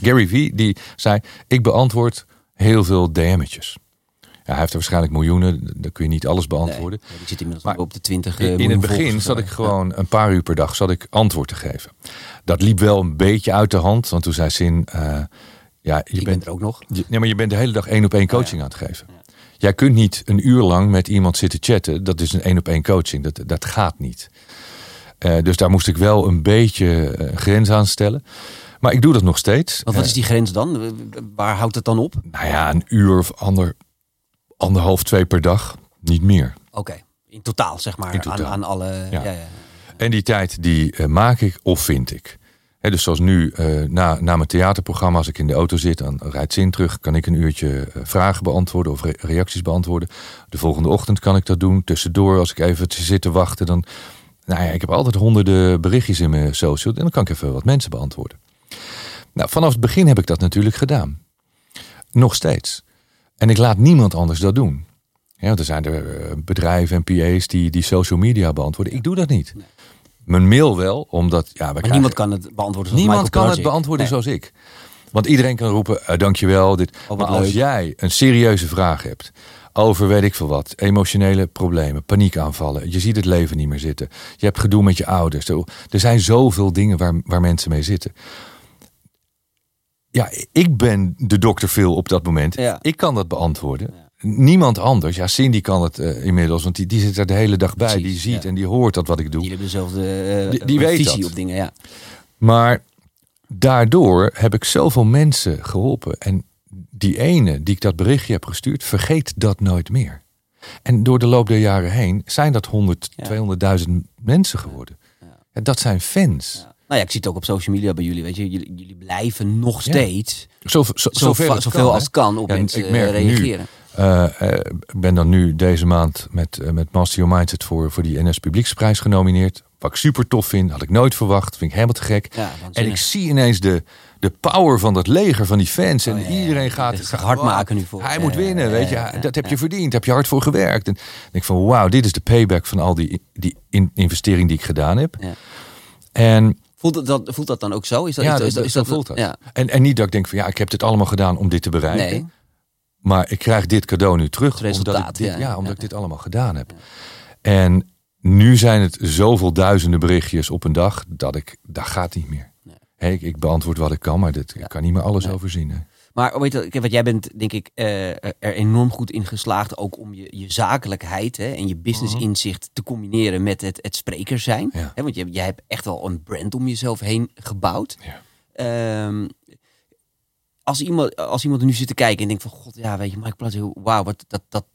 Gary Vee die zei: Ik beantwoord heel veel DM'tjes. Ja, hij heeft er waarschijnlijk miljoenen, dan kun je niet alles beantwoorden. Nee, die zit inmiddels Maar op de 20 In- in het begin zat ik gewoon een paar uur per dag zat ik antwoord te geven. Dat liep wel een beetje uit de hand, want toen zei Sin: eh, Ja, je bent er ook nog. je, nee, maar je bent de hele dag één op één coaching Oh ja. aan het geven. Jij kunt niet een uur lang met iemand zitten chatten. Dat is een één op één coaching. Dat, dat gaat niet. Eh, dus daar moest ik wel een beetje eh, grens aan stellen. Maar ik doe dat nog steeds. Want wat Eh, is die grens dan? Waar houdt het dan op? nou ja, een uur of ander, anderhalf, twee per dag. Niet meer. Oké, in totaal zeg maar. In totaal. Aan, aan alle... Ja. Ja. Ja, En die tijd die maak ik of vind ik. Dus zoals nu, eh, na, na mijn theaterprogramma, als ik in de auto zit, dan rijdt Zin terug, kan ik een uurtje eh, vragen beantwoorden of re- reacties beantwoorden. De volgende ochtend kan ik dat doen. Tussendoor, als ik even te zitten wachten, dan. Nou ja, ik heb altijd honderden berichtjes in mijn social en dan kan ik even wat mensen beantwoorden. Nou, vanaf het begin heb ik dat natuurlijk gedaan. Nog steeds. En ik laat niemand anders dat doen. Er zijn er eh, bedrijven en PA's die, die social media beantwoorden. Ik doe dat niet. Mijn mail wel, omdat ja, we krijgen- niemand kan het beantwoorden zoals Niemand kan het beantwoorden Nee. zoals ik. Want iedereen kan roepen, eh, dankjewel. Dit. wat maar als leuk. jij een serieuze vraag hebt over weet ik veel wat, emotionele problemen, paniekaanvallen, je ziet het leven niet meer zitten, je hebt gedoe met je ouders, er er zijn zoveel dingen waar, waar mensen mee zitten. Ja, ik ben de dokter Phil op dat moment. Ja. Ik kan dat beantwoorden. Niemand anders. Ja, Cindy kan het eh, inmiddels, want die, die zit er de hele dag bij. Precies, die ziet ja. en die hoort dat wat ik doe. Die hebben dezelfde eh, Die- die weet visie dat. op dingen, ja. Maar daardoor heb ik zoveel mensen geholpen. En die ene die ik dat berichtje heb gestuurd, vergeet dat nooit meer. En door de loop der jaren heen zijn dat 100, Ja. 200.000 mensen geworden. En dat zijn fans. Ja. Nou ja, ik zie het ook op social media bij jullie. Weet je, jullie, jullie blijven nog Ja. steeds Zo, zo, zo, zoveel, zoveel kan, als kan op Ja, mensen ik merk eh, nu- reageren. Eh, eh, ik ben dan nu deze maand met, eh, met Master Your Mindset voor, voor die NS Publieksprijs genomineerd. Wat ik super tof vind, had ik nooit verwacht. Vind ik helemaal te gek. Ja, En ik zie ineens de, de power van dat leger, van die fans. En Oh, ja, iedereen ja. gaat Het hard maken nu voor. Hij moet winnen, weet je. dat heb je verdiend, heb je hard voor gewerkt. En ik denk van wauw, dit is de payback van al die, die in- investering die ik gedaan heb. Ja. En, Voelt, dat, voelt dat dan ook zo? Is dat, ja, is, dat, is, dat- is zo dat voelt dat. Ja. En, en niet dat ik denk van ja, ik heb dit allemaal gedaan om dit te bereiken. Nee. Maar ik krijg dit cadeau nu terug. Het resultaat, omdat ik dit, ja. ja, omdat Ja. ik dit allemaal gedaan heb. En nu zijn het zoveel duizenden berichtjes op een dag dat ik, dat gaat niet meer. Nee. Hey, ik, ik beantwoord wat ik kan, maar dit, ik kan niet meer alles Nee. overzien. hè. Maar weet je, wat jij bent denk ik eh, er enorm goed in geslaagd. Ook om je, je zakelijkheid hè, en je business inzicht te combineren met het, het spreker zijn. Mhm. Ja. Hè, want je, jij hebt echt wel een brand om jezelf heen gebouwd. Ja. Ehm, als, iemand, als iemand er nu zit te kijken en denkt van... God, ja, weet je, Mike Platt, wauw, wat, dat, dat,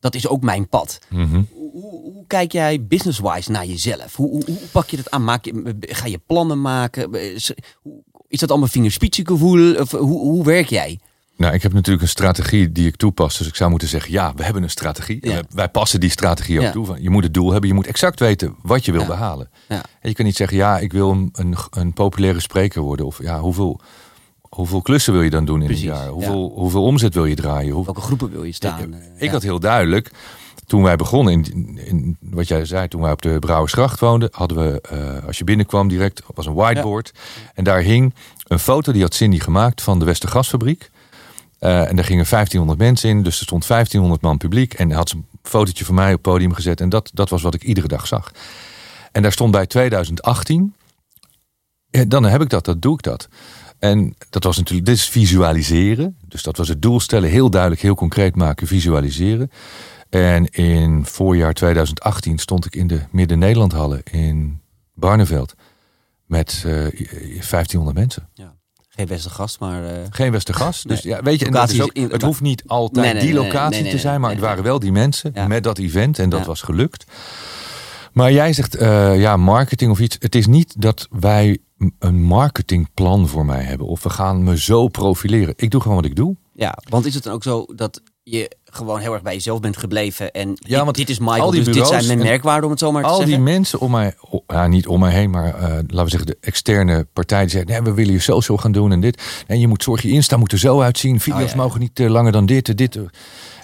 dat is ook mijn pad. Mhm. Hoe, hoe, hoe kijk jij business-wise naar jezelf? Hoe, hoe, hoe pak je dat aan? Maak je, ga je plannen maken? Is dat allemaal vingerspitsengevoel? Of hoe, hoe werk jij? Nou, ik heb natuurlijk een strategie die ik toepas. Dus ik zou moeten zeggen, ja, we hebben een strategie. Ja. wij- Wij passen die strategie ook Ja. toe. Je moet het doel hebben. Je moet exact weten wat je wil Ja. behalen. En je kan niet zeggen, ja, ik wil een, een, een populaire spreker worden. Of ja, hoeveel, hoeveel klussen wil je dan doen in Precies, een jaar? ja. Hoeveel, hoeveel omzet wil je draaien? Hoe, Welke groepen wil je staan? Ik, ik ja. had heel duidelijk, toen wij begonnen, in, in wat jij zei, toen wij op de Brouwersgracht woonden, hadden we, eh, als je binnenkwam direct, was een whiteboard. En daar hing een foto, die had Cindy gemaakt van de Westergasfabriek. Eh, en daar gingen 1500 mensen in, dus er stond 1500 man publiek. En had een fotootje van mij op het podium gezet. En dat, dat was wat ik iedere dag zag. En daar stond bij 2018. Ja, dan heb ik dat, dat doe ik dat. En dat was natuurlijk, dit is visualiseren. Dus dat was het doel stellen, heel duidelijk, heel concreet maken, visualiseren. En in voorjaar 2018 stond ik in de Midden-Nederlandhallen in Barneveld. Met eh 1500 mensen. Ja. Geen beste gast, maar... eh, Geen Westergas. Dus Nee. ja, weet je, en dat Locatie is is ook, in- het hoeft niet altijd Nee, nee, die locatie te zijn, maar het waren wel die mensen Ja. met dat event en dat Ja. was gelukt. Maar jij zegt, eh, ja, marketing of iets. Het is niet dat wij een marketingplan voor mij hebben of we gaan me zo profileren. Ik doe gewoon wat ik doe. ja, want is het dan ook zo dat je gewoon heel erg bij jezelf bent gebleven. En Ja, want dit is Michael, al die dus dit zijn mijn en merkwaarden, om het zo maar te Al die zeggen. mensen om mij, ja, niet om mij heen, maar eh, laten we zeggen de externe partij die zegt, nee, we willen je social gaan doen en dit. En je moet zorgen, je Insta moet er zo uitzien. Video's Oh, ja. mogen niet langer dan dit en dit.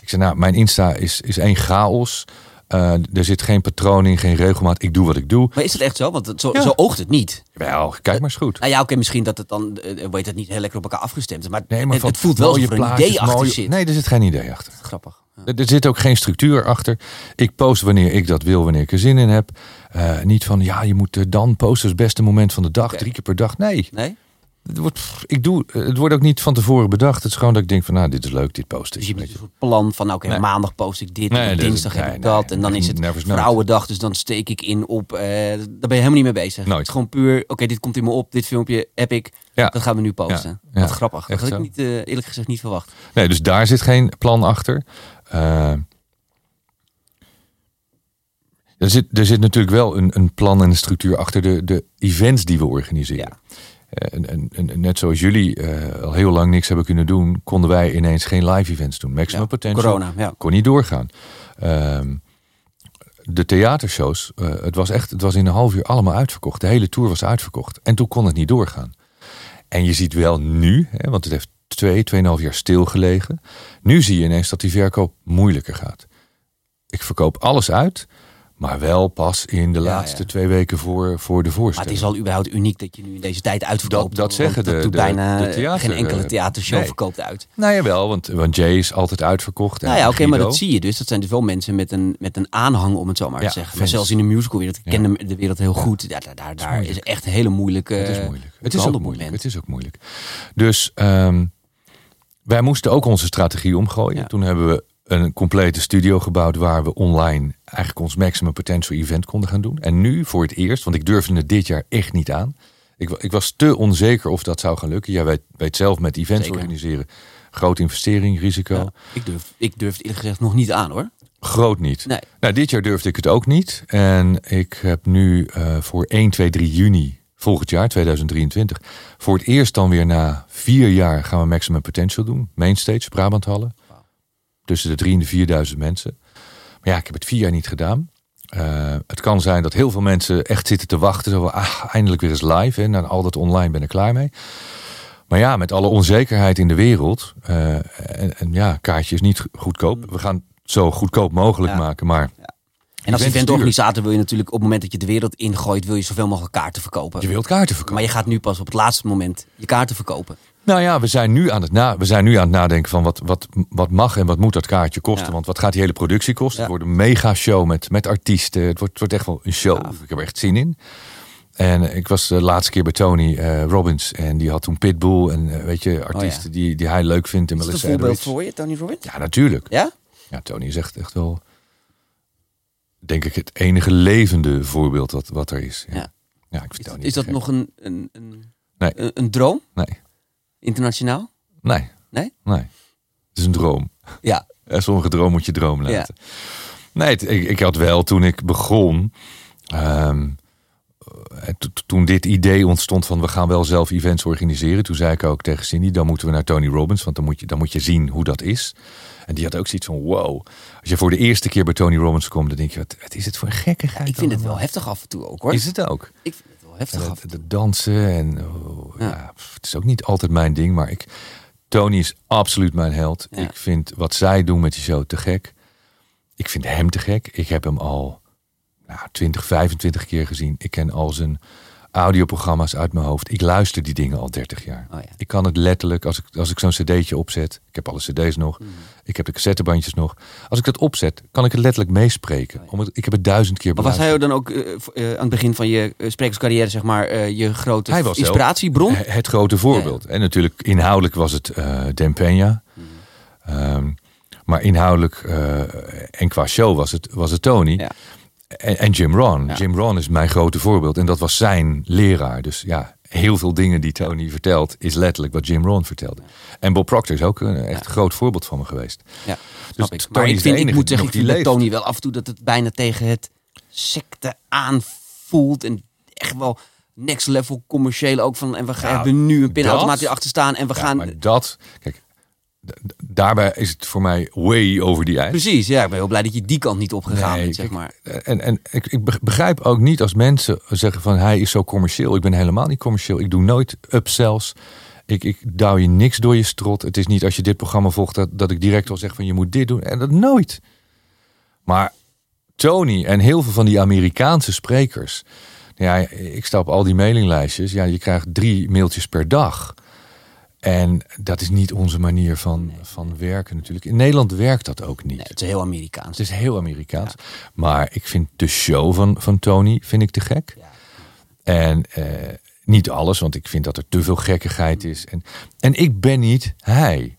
Ik zei, nou, mijn Insta is, is één chaos. Eh, er zit geen patroon in, geen regelmaat. Ik doe wat ik doe. Maar is het echt zo? Want het, zo, Ja. zo oogt het niet. Wel, kijk maar eens goed. Nou ja, oké, misschien dat het dan, eh, weet het niet heel lekker op elkaar afgestemd is. Maar, Nee, maar het, voelt wel alsof er een idee achter mooie- zit. Nee, er zit geen idee achter. Grappig. Ja. Er zit ook geen structuur achter. Ik post wanneer ik dat wil, wanneer ik er zin in heb. Eh, niet van, ja, je moet eh, dan posten, het beste moment van de dag, drie keer per dag. Nee, Nee? Het wordt, ik doe, het wordt ook niet van tevoren bedacht. Het is gewoon dat ik denk van, nou, dit is leuk, dit post ik. Dus je hebt een soort plan van, oké, Nee. maandag post ik dit, Nee, en dinsdag heb ik dat. en dan is het vrouwendag, dus dan steek ik in op... eh, daar ben je helemaal niet mee bezig. Nooit. Het is gewoon puur, oké, dit komt in me op, dit filmpje heb ik, Ja. dat gaan we nu posten. Ja, Wat ja, grappig. Dat had ik niet, eh, eerlijk gezegd niet verwacht. Nee, dus daar zit geen plan achter. Eh, er, zit, er zit natuurlijk wel een, een plan en een structuur achter de, de events die we organiseren. Ja. Eh, En, en, en net zoals jullie eh, al heel lang niks hebben kunnen doen, konden wij ineens geen live events doen. Maximum Ja, Potential Corona, ja. kon niet doorgaan. Ehm, de theatershows, eh, het was echt, het was in een half uur allemaal uitverkocht. De hele tour was uitverkocht. En toen kon het niet doorgaan. En je ziet wel nu, hè, want het heeft twee, tweeënhalf jaar stilgelegen. Nu zie je ineens dat die verkoop moeilijker gaat. Ik verkoop alles uit, maar wel pas in de Ja, laatste ja. twee weken voor, voor de Maar voorstelling. het is al überhaupt uniek dat je nu in deze tijd uitverkoopt. Dat- zeggen dat de- doet de- bijna de theater- geen enkele eh, theatershow nee. verkoopt uit. Nou jawel, want, want Jay is altijd uitverkocht. en Nou ja, oké, maar dat zie je dus. Dat zijn dus wel mensen met een, met een aanhang, om het zo maar Ja, te zeggen. Maar zelfs in de musicalwereld, ik Ja. ken de, de wereld heel goed. Ja, daar daar, daar is echt een hele moeilijke Het is moeilijk. Het is ook moeilijk. Het is ook moeilijk. Dus ehm, wij moesten ook onze strategie omgooien. Ja. Toen hebben we een complete studio gebouwd waar we online eigenlijk ons maximum potential event konden gaan doen. En nu voor het eerst, want ik durfde het dit jaar echt niet aan. Ik, ik was te onzeker of dat zou gaan lukken. Jij weet, weet zelf met events Zeker. organiseren. Grote investering, risico. Ja, ik, durf, ik durf het eerlijk gezegd nog niet aan hoor. Groot niet. Nee. Nou, dit jaar durfde ik het ook niet. En ik heb nu eh, voor 1, 2, 3 juni volgend jaar, 2023, voor het eerst dan weer na vier jaar gaan we Maximum Potential doen. Mainstage, Brabanthallen. Tussen de 3 en de 4000 mensen. Maar ja, ik heb het vier jaar niet gedaan. Eh, het kan zijn dat heel veel mensen echt zitten te wachten. Zo, ah, eindelijk weer eens live. En al dat online ben ik klaar mee. Maar ja, met alle onzekerheid in de wereld. eh, en, en ja, kaartjes niet goedkoop. We gaan het zo goedkoop mogelijk Ja. maken. Maar En als Event is eventorganisator wil je natuurlijk op het moment dat je de wereld ingooit, wil je zoveel mogelijk kaarten verkopen. je wilt kaarten verkopen. Maar je gaat nu pas op het laatste moment je kaarten verkopen. Nou ja, we zijn nu aan het, na, we zijn nu aan het nadenken van wat, wat, wat mag en wat moet dat kaartje kosten. Ja. Want wat gaat die hele productie kosten? Ja. Het wordt een mega show met, met artiesten. Het wordt, het wordt echt wel een show. Ik heb er echt zin in. En ik was de laatste keer bij Tony eh, Robbins. En die had toen Pitbull. En eh, weet je, artiesten die, die hij leuk vindt. En Is dat een Melissa voorbeeld voor je, Tony Robbins? Ja, natuurlijk. Ja? Ja, Tony is echt, echt wel, denk ik, het enige levende voorbeeld wat, wat er is. Ja, Ja. ja. ik vind Is, Tony is dat gek. nog een, een, een, Nee. een, een droom? Nee, Internationaal? nee. Nee? Nee. Het is een droom. Ja. Ja, sommige droom moet je droom Ja. laten. Nee, het- ik, ik had wel toen ik begon. ehm, eh, to- to- toen dit idee ontstond van we gaan wel zelf events organiseren. Toen zei ik ook tegen Cindy, dan moeten we naar Tony Robbins. Want dan moet je, dan moet je zien hoe dat is. En die had ook zoiets van wow. Als je voor de eerste keer bij Tony Robbins komt, dan denk je, wat, wat is het voor een gekkigheid Ik vind het wel heftig af en toe ook hoor. Is het ook? Ik heftig af. dansen en oh, ja. Het is ook niet altijd mijn ding, maar ik, Tony is absoluut mijn held. Ja. Ik vind wat zij doen met die show te gek. Ik vind hem te gek. Ik heb hem al nou, 20, 25 keer gezien. Ik ken al zijn audioprogramma's uit mijn hoofd. Ik luister die dingen al 30 jaar. Oh ja. Ik kan het letterlijk, als ik, als ik zo'n cd'tje opzet. Ik heb alle cd's nog. Mhm. Ik heb de cassettebandjes nog. Als ik dat opzet, kan ik het letterlijk meespreken. Oh ja. Omdat ik heb het duizend keer Maar was beluisterd. hij dan ook eh, eh, aan het begin van je eh, sprekerscarrière, zeg maar, je grote inspiratiebron? Het grote voorbeeld. En natuurlijk inhoudelijk was het Den Peña. Ehm, maar inhoudelijk en qua show was het, was het Tony. En, en Jim Ron. Ja. Jim Ron is mijn grote voorbeeld. En dat was zijn leraar. Dus ja, heel veel dingen die Tony vertelt... is letterlijk wat Jim Ron vertelde. En Bob Proctor is ook een echt Ja. groot voorbeeld van me geweest. Ja, Dus ik. Maar ik, vind, ik moet zeggen, ik vind leeft. Tony wel af en toe dat het bijna tegen het secte aanvoelt. En echt wel next level commercieel ook van. En we gaan hebben nu een pinautomaat achter staan. En we Ja, gaan. maar dat... Kijk, daarbij is het voor mij way over die ijs. Precies, ja. Ik ben heel blij dat je die kant niet opgegaan Nee, bent, zeg maar. En, en ik, ik begrijp ook niet als mensen zeggen van hij is zo commercieel. Ik ben helemaal niet commercieel. Ik doe nooit upsells. Ik, ik douw je niks door je strot. Het is niet als je dit programma volgt dat, dat ik direct al zeg van je moet dit doen. En dat nooit. Maar Tony en heel veel van die Amerikaanse sprekers. Ja, ik sta op al die mailinglijstjes. Ja, je krijgt drie mailtjes per dag. En dat is niet onze manier van, van werken natuurlijk. In Nederland werkt dat ook niet. Nee, het is heel Amerikaans. Het is heel Amerikaans. Maar ik vind de show van, van Tony vind ik te gek. Ja. En eh, niet alles, want ik vind dat er te veel gekkigheid is. En, en ik ben niet hij.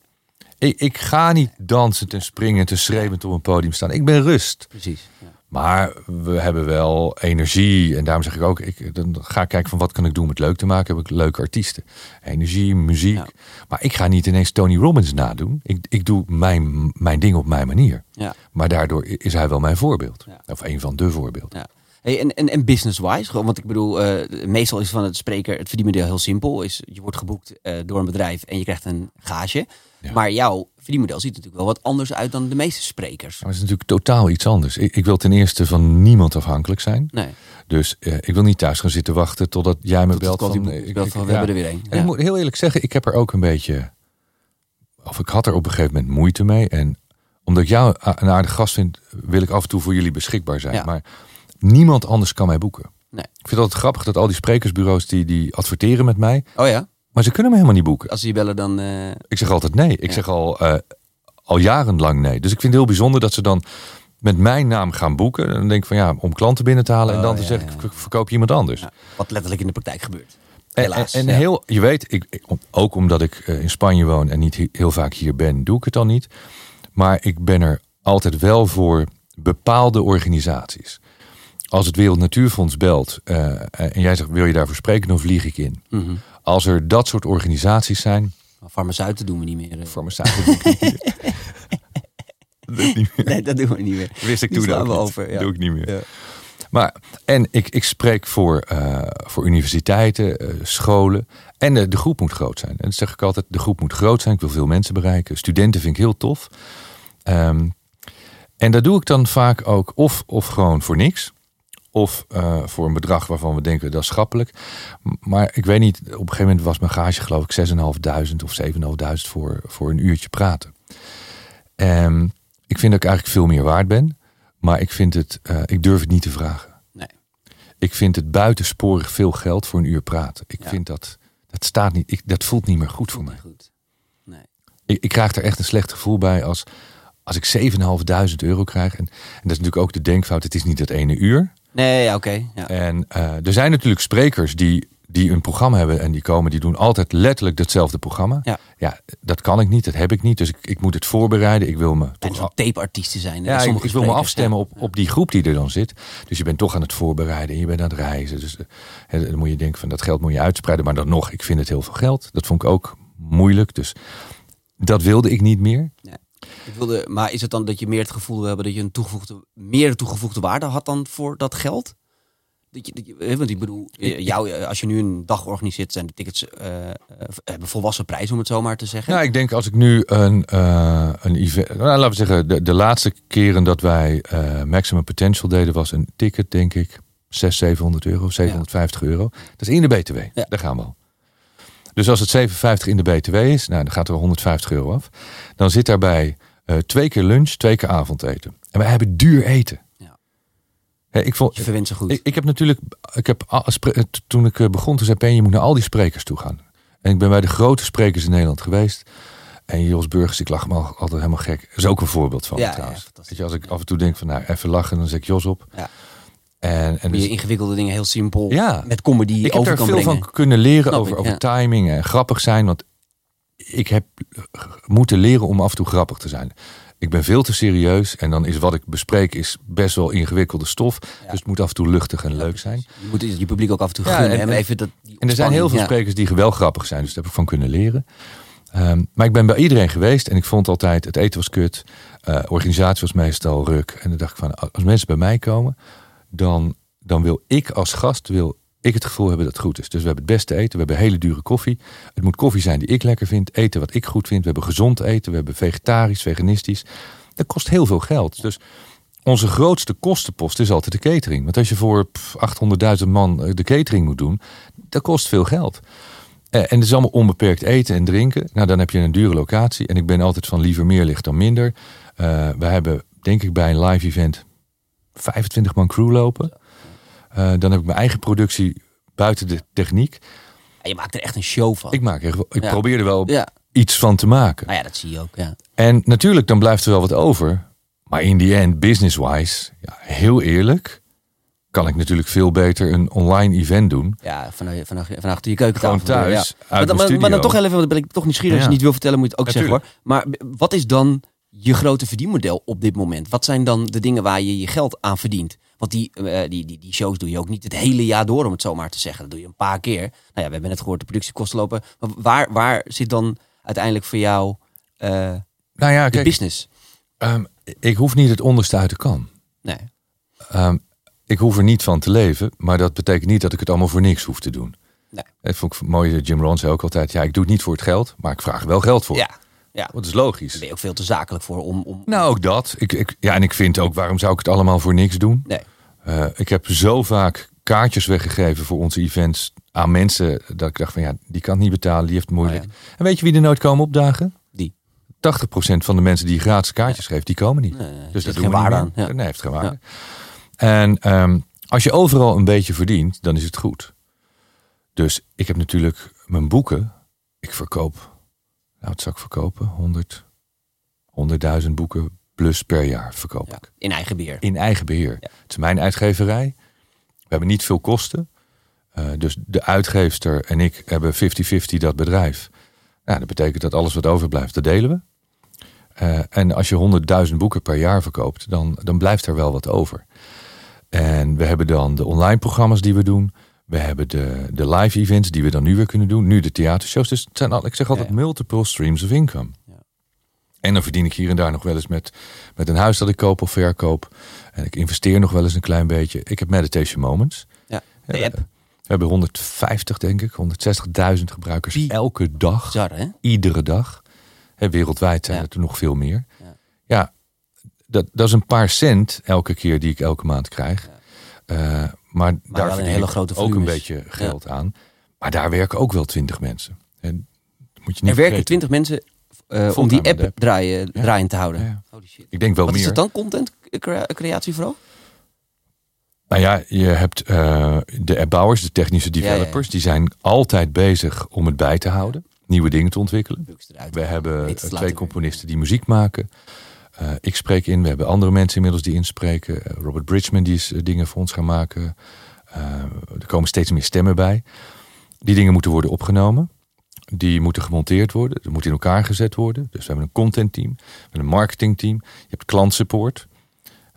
Ik, ik ga niet dansend en springend en schreeuwend op een podium staan. Ik ben rust. Precies. Ja. Maar we hebben wel energie. En daarom zeg ik ook, ik, dan ga ik kijken van wat kan ik doen om het leuk te maken. Heb ik leuke artiesten. Energie, muziek. Ja. Maar ik ga niet ineens Tony Robbins nadoen. Ik, ik doe mijn, mijn ding op mijn manier. Ja. Maar daardoor is hij wel mijn voorbeeld. Ja. Of een van de voorbeelden. Ja. Hey, en, en, en business-wise, want ik bedoel, eh, meestal is van het spreker het verdienmodel heel simpel. Is, je wordt geboekt eh, door een bedrijf en je krijgt een gage. Ja. Maar jouw verdienmodel ziet er natuurlijk wel wat anders uit dan de meeste sprekers. Maar het is natuurlijk totaal iets anders. Ik, ik wil ten eerste van niemand afhankelijk zijn. Nee, Dus eh, ik wil niet thuis gaan zitten wachten totdat jij me Tot belt. Van, die- eh, ik- belt ik- van, we ja. hebben er weer een. En Ja. ik moet heel eerlijk zeggen, ik heb er ook een beetje... Of ik had er op een gegeven moment moeite mee. En omdat ik jou een aardige gast vind, wil ik af en toe voor jullie beschikbaar zijn. Maar niemand anders kan mij boeken. Nee. Ik vind het altijd grappig dat al die sprekersbureaus die, die adverteren met mij. Oh ja, Maar ze kunnen me helemaal niet boeken. als ze je bellen dan... eh, Ik zeg altijd nee. Ik Ja. zeg al, eh, al jarenlang nee. Dus ik vind het heel bijzonder dat ze dan met mijn naam gaan boeken. En dan denk ik van ja, om klanten binnen te halen. en Oh, dan te ja, zeggen, ja. ik verkoop je iemand anders. wat letterlijk in de praktijk gebeurt. En- Helaas. En, heel, je weet, ik, ook omdat ik eh, in Spanje woon en niet he- heel vaak hier ben, doe ik het dan niet. Maar ik ben er altijd wel voor bepaalde organisaties. Als het Wereld Natuurfonds belt en jij zegt wil je daarvoor spreken, dan vlieg ik in. Mhm. Als er dat soort organisaties zijn, Farmaceuten doen we niet meer. eh. voor me staat het doe ik niet meer. Nee, dat doen we niet meer. Wist ik Die toen ook we niet. over, ja. Doe ik niet meer. Ja. Maar, en ik, ik spreek voor, eh, voor universiteiten, eh, scholen. En de groep moet groot zijn. En dat zeg ik altijd, de groep moet groot zijn. Ik wil veel mensen bereiken. Studenten vind ik heel tof. Ehm, en dat doe ik dan vaak ook of, of gewoon voor niks. Of eh, voor een bedrag waarvan we denken dat is schappelijk. Maar ik weet niet, op een gegeven moment was mijn gage geloof ik 6.500 of 7.500 voor, voor een uurtje praten. Ehm, ik vind dat ik eigenlijk veel meer waard ben. Maar ik vind het, eh, ik durf het niet te vragen. Nee. Ik vind het buitensporig veel geld voor een uur praten. Ik Ja. vind dat, dat staat niet, ik, dat voelt niet meer goed voor mij. Goed. Nee. Ik, ik krijg er echt een slecht gevoel bij als, als ik 7.500 euro krijg. En, en dat is natuurlijk ook de denkfout, het is niet dat ene uur. Nee, ja, oké. Ja. En eh, er zijn natuurlijk sprekers die, die een programma hebben en die komen, die doen altijd letterlijk hetzelfde programma. Ja. dat kan ik niet, dat heb ik niet. Dus ik, ik moet het voorbereiden. Ik wil me En toch tapeartiesten zijn. ja, ik, ik wil me afstemmen ja. op, op die groep die er dan zit. Dus je bent toch aan het voorbereiden en je bent aan het reizen. Dus eh, dan moet je denken van dat geld moet je uitspreiden. Maar dan nog, ik vind het heel veel geld. Dat vond ik ook moeilijk. Dus dat wilde ik niet meer. Ik wilde, maar is het dan dat je meer het gevoel wil hebben dat je een toegevoegde, meer toegevoegde waarde had dan voor dat geld? Dat je, dat je, hè, want ik bedoel, eh, jou, eh, als je nu een dag organiseert, zijn de tickets eh, eh, hebben volwassen prijs, om het zo maar te zeggen. Nou, ik denk als ik nu een, eh een event... Nou, laten we zeggen, de, de laatste keren dat wij eh, Maximum Potential deden... was een ticket, denk ik, 600, 700 euro, 750 euro. Dat is in de BTW. Ja. Daar gaan we al. Dus als het 750 in de BTW is, nou, dan gaat er 150 euro af. Dan zit daarbij eh, twee keer lunch, twee keer avondeten. En wij hebben duur eten. Ja. Ik vond, je verwint ze goed. ik, ik heb natuurlijk, ik heb, t- toen ik eh, begon, toen zei je moet naar al die sprekers toe gaan. En ik ben bij de grote sprekers in Nederland geweest. En Jos Burgers, ik lach me al- altijd helemaal gek. Dat is ook een voorbeeld van Ja, trouwens. ja, fantastisch. Weet je, als ik af en toe denk van, nou, even lachen, dan zet ik Jos op. Ja. En, en dus, ingewikkelde dingen heel simpel Ja. met comedy ik heb over er kan veel brengen. van kunnen leren Snap over, ik, over ja. timing en grappig zijn. Want ik heb moeten leren om af en toe grappig te zijn. Ik ben veel te serieus en dan is wat ik bespreek is best wel ingewikkelde stof. Ja. Dus het moet af en toe luchtig en Ja, leuk zijn. Je moet je publiek ook af en toe Ja, gunnen. en- even dat, En er zijn heel veel sprekers die geweldig grappig zijn, dus daar heb ik van kunnen leren. Ehm, maar ik ben bij iedereen geweest en ik vond altijd, het eten was kut, eh, organisatie was meestal ruk. En dan dacht ik van, als mensen bij mij komen, dan, dan wil ik als gast wil ik het gevoel hebben dat het goed is. Dus we hebben het beste eten, we hebben hele dure koffie. Het moet koffie zijn die ik lekker vind, eten wat ik goed vind. We hebben gezond eten, we hebben vegetarisch, veganistisch. Dat kost heel veel geld. Dus onze grootste kostenpost is altijd de catering. Want als je voor 800.000 man eh, de catering moet doen, dat kost veel geld. Eh, en het is allemaal onbeperkt eten en drinken. Nou, dan heb je een dure locatie. En ik ben altijd van liever meer licht dan minder. Uh, we hebben, denk ik, bij een live event 25 man crew lopen. Uh, dan heb ik mijn eigen productie buiten de techniek. je maakt er echt een show van. Ik, maak er, ik probeer er wel ja. iets van te maken. Nou ja, dat zie je ook. Ja. En natuurlijk, dan blijft er wel wat over. Maar in die end, business-wise, ja, heel eerlijk, kan ik natuurlijk veel beter een online event doen. Ja, vanuit, vanuit, vanuit je keukentafel. Gewoon thuis, ja. maar, dan, maar, dan toch even, ben ik toch nieuwsgierig. Als je niet wil vertellen, moet je het ook zeggen hoor. Maar wat is dan je grote verdienmodel op dit moment? Wat zijn dan de dingen waar je je geld aan verdient? Want die, uh, die, die, die shows doe je ook niet het hele jaar door, om het zo maar te zeggen. Dat doe je een paar keer. Nou ja, we hebben net gehoord, de productiekosten lopen. Maar waar, waar zit dan uiteindelijk voor jou uh, nou ja, de kijk, business? Um, ik hoef niet het onderste uit de kan. Nee. Um, ik hoef er niet van te leven, maar dat betekent niet dat ik het allemaal voor niks hoef te doen. Nee. Dat vond ik mooi. Jim Rohn zei ook altijd: ja, ik doe het niet voor het geld, maar ik vraag wel geld voor. Ja. Ja. Dat is logisch. Daar ben je ook veel te zakelijk voor om. om... Nou, ook dat. Ik, ik, ja, en ik vind ook, waarom zou ik het allemaal voor niks doen? Nee. Uh, ik heb zo vaak kaartjes weggegeven voor onze events aan mensen dat ik dacht van ja, die kan het niet betalen, die heeft het moeilijk. Oh, ja. En weet je wie er nooit komen opdagen? Die. 80% van de mensen die gratis kaartjes ja. geeft, die komen niet. Nee, dus dat geen waarde aan. Ja. Nee, heeft geen waarde. En um, als je overal een beetje verdient, dan is het goed. Dus ik heb natuurlijk mijn boeken. Ik verkoop, nou wat zou ik verkopen? 100, 100.000 boeken plus per jaar verkoop ja, ik. In eigen beheer. In eigen beheer. Ja. Het is mijn uitgeverij. We hebben niet veel kosten. Uh, dus de uitgeefster en ik hebben 50-50 dat bedrijf. Nou, dat betekent dat alles wat overblijft, dat delen we. Uh, en als je 100.000 boeken per jaar verkoopt, dan, dan blijft er wel wat over. En we hebben dan de online programma's die we doen. We hebben de, de live events die we dan nu weer kunnen doen. Nu de theatershows. Dus het zijn al, ik zeg altijd ja, ja. multiple streams of income. Ja. En dan verdien ik hier en daar nog wel eens met, met een huis dat ik koop of verkoop. En ik investeer nog wel eens een klein beetje. Ik heb Meditation Moments. Ja, de app. We hebben 150, denk ik, 160.000 gebruikers elke dag. Zar, hè? Iedere dag. En wereldwijd zijn het er nog veel meer. ja, dat, dat is een paar cent elke keer die ik elke maand krijg. Uh, maar, maar, daar een hele grote ook een beetje geld ja. aan. Maar daar werken ook wel twintig mensen. En moet je niet er werken twintig mensen uh, om die app. Draaien, ja. te houden. Ja, Holy shit. Ik denk wel Wat meer. is het dan? Content creatie vooral? Nou ja, je hebt uh, de appbouwers, de technische developers, die zijn altijd bezig om het bij te houden, nieuwe dingen te ontwikkelen. We hebben twee componisten die muziek maken. Uh, ik spreek in, we hebben andere mensen inmiddels die inspreken. Uh, Robert Bridgman die is uh, dingen voor ons gaan maken. er komen steeds meer stemmen bij. Die dingen moeten worden opgenomen. Die moeten gemonteerd worden. Er moet in elkaar gezet worden. Dus we hebben een content team. We hebben een marketing team. Je hebt klantsupport.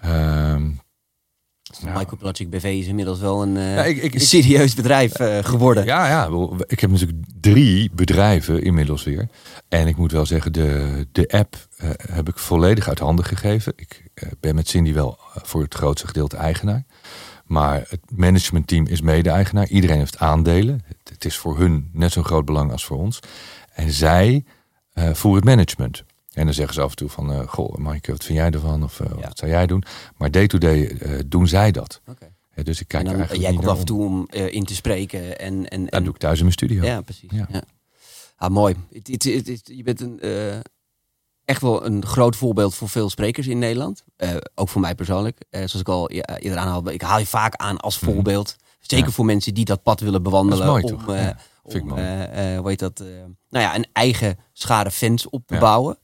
Ehm, nou. Microplastic BV is inmiddels wel een, uh, ja, ik, ik, een serieus bedrijf uh, geworden. Ja, ja, ik heb natuurlijk drie bedrijven inmiddels weer. En ik moet wel zeggen, de, de app uh, heb ik volledig uit handen gegeven. Ik ben met Cindy wel voor het grootste gedeelte eigenaar. Maar het managementteam is mede-eigenaar. Iedereen heeft aandelen. Het, het, is voor hun net zo'n groot belang als voor ons. En zij voeren het management. En dan zeggen ze af en toe van, uh, goh, Mike, wat vind jij ervan? Of uh, ja. wat zou jij doen? Maar day-to-day -day, uh, doen zij dat. Okay. dus ik kijk en dan, eigenlijk Jij komt af en toe om in te spreken. En, en, dat doe ik thuis in mijn studio. Ja, precies. Ja. ja. Ah, mooi. Je bent een, echt wel een groot voorbeeld voor veel sprekers in Nederland. ook voor mij persoonlijk. zoals ik al eerder aanhaalde, ik haal je vaak aan als mhm. voorbeeld. Zeker ja. voor mensen die dat pad willen bewandelen. Mooi, om, ja, om hoe heet dat, nou ja, een eigen schade fans op te bouwen.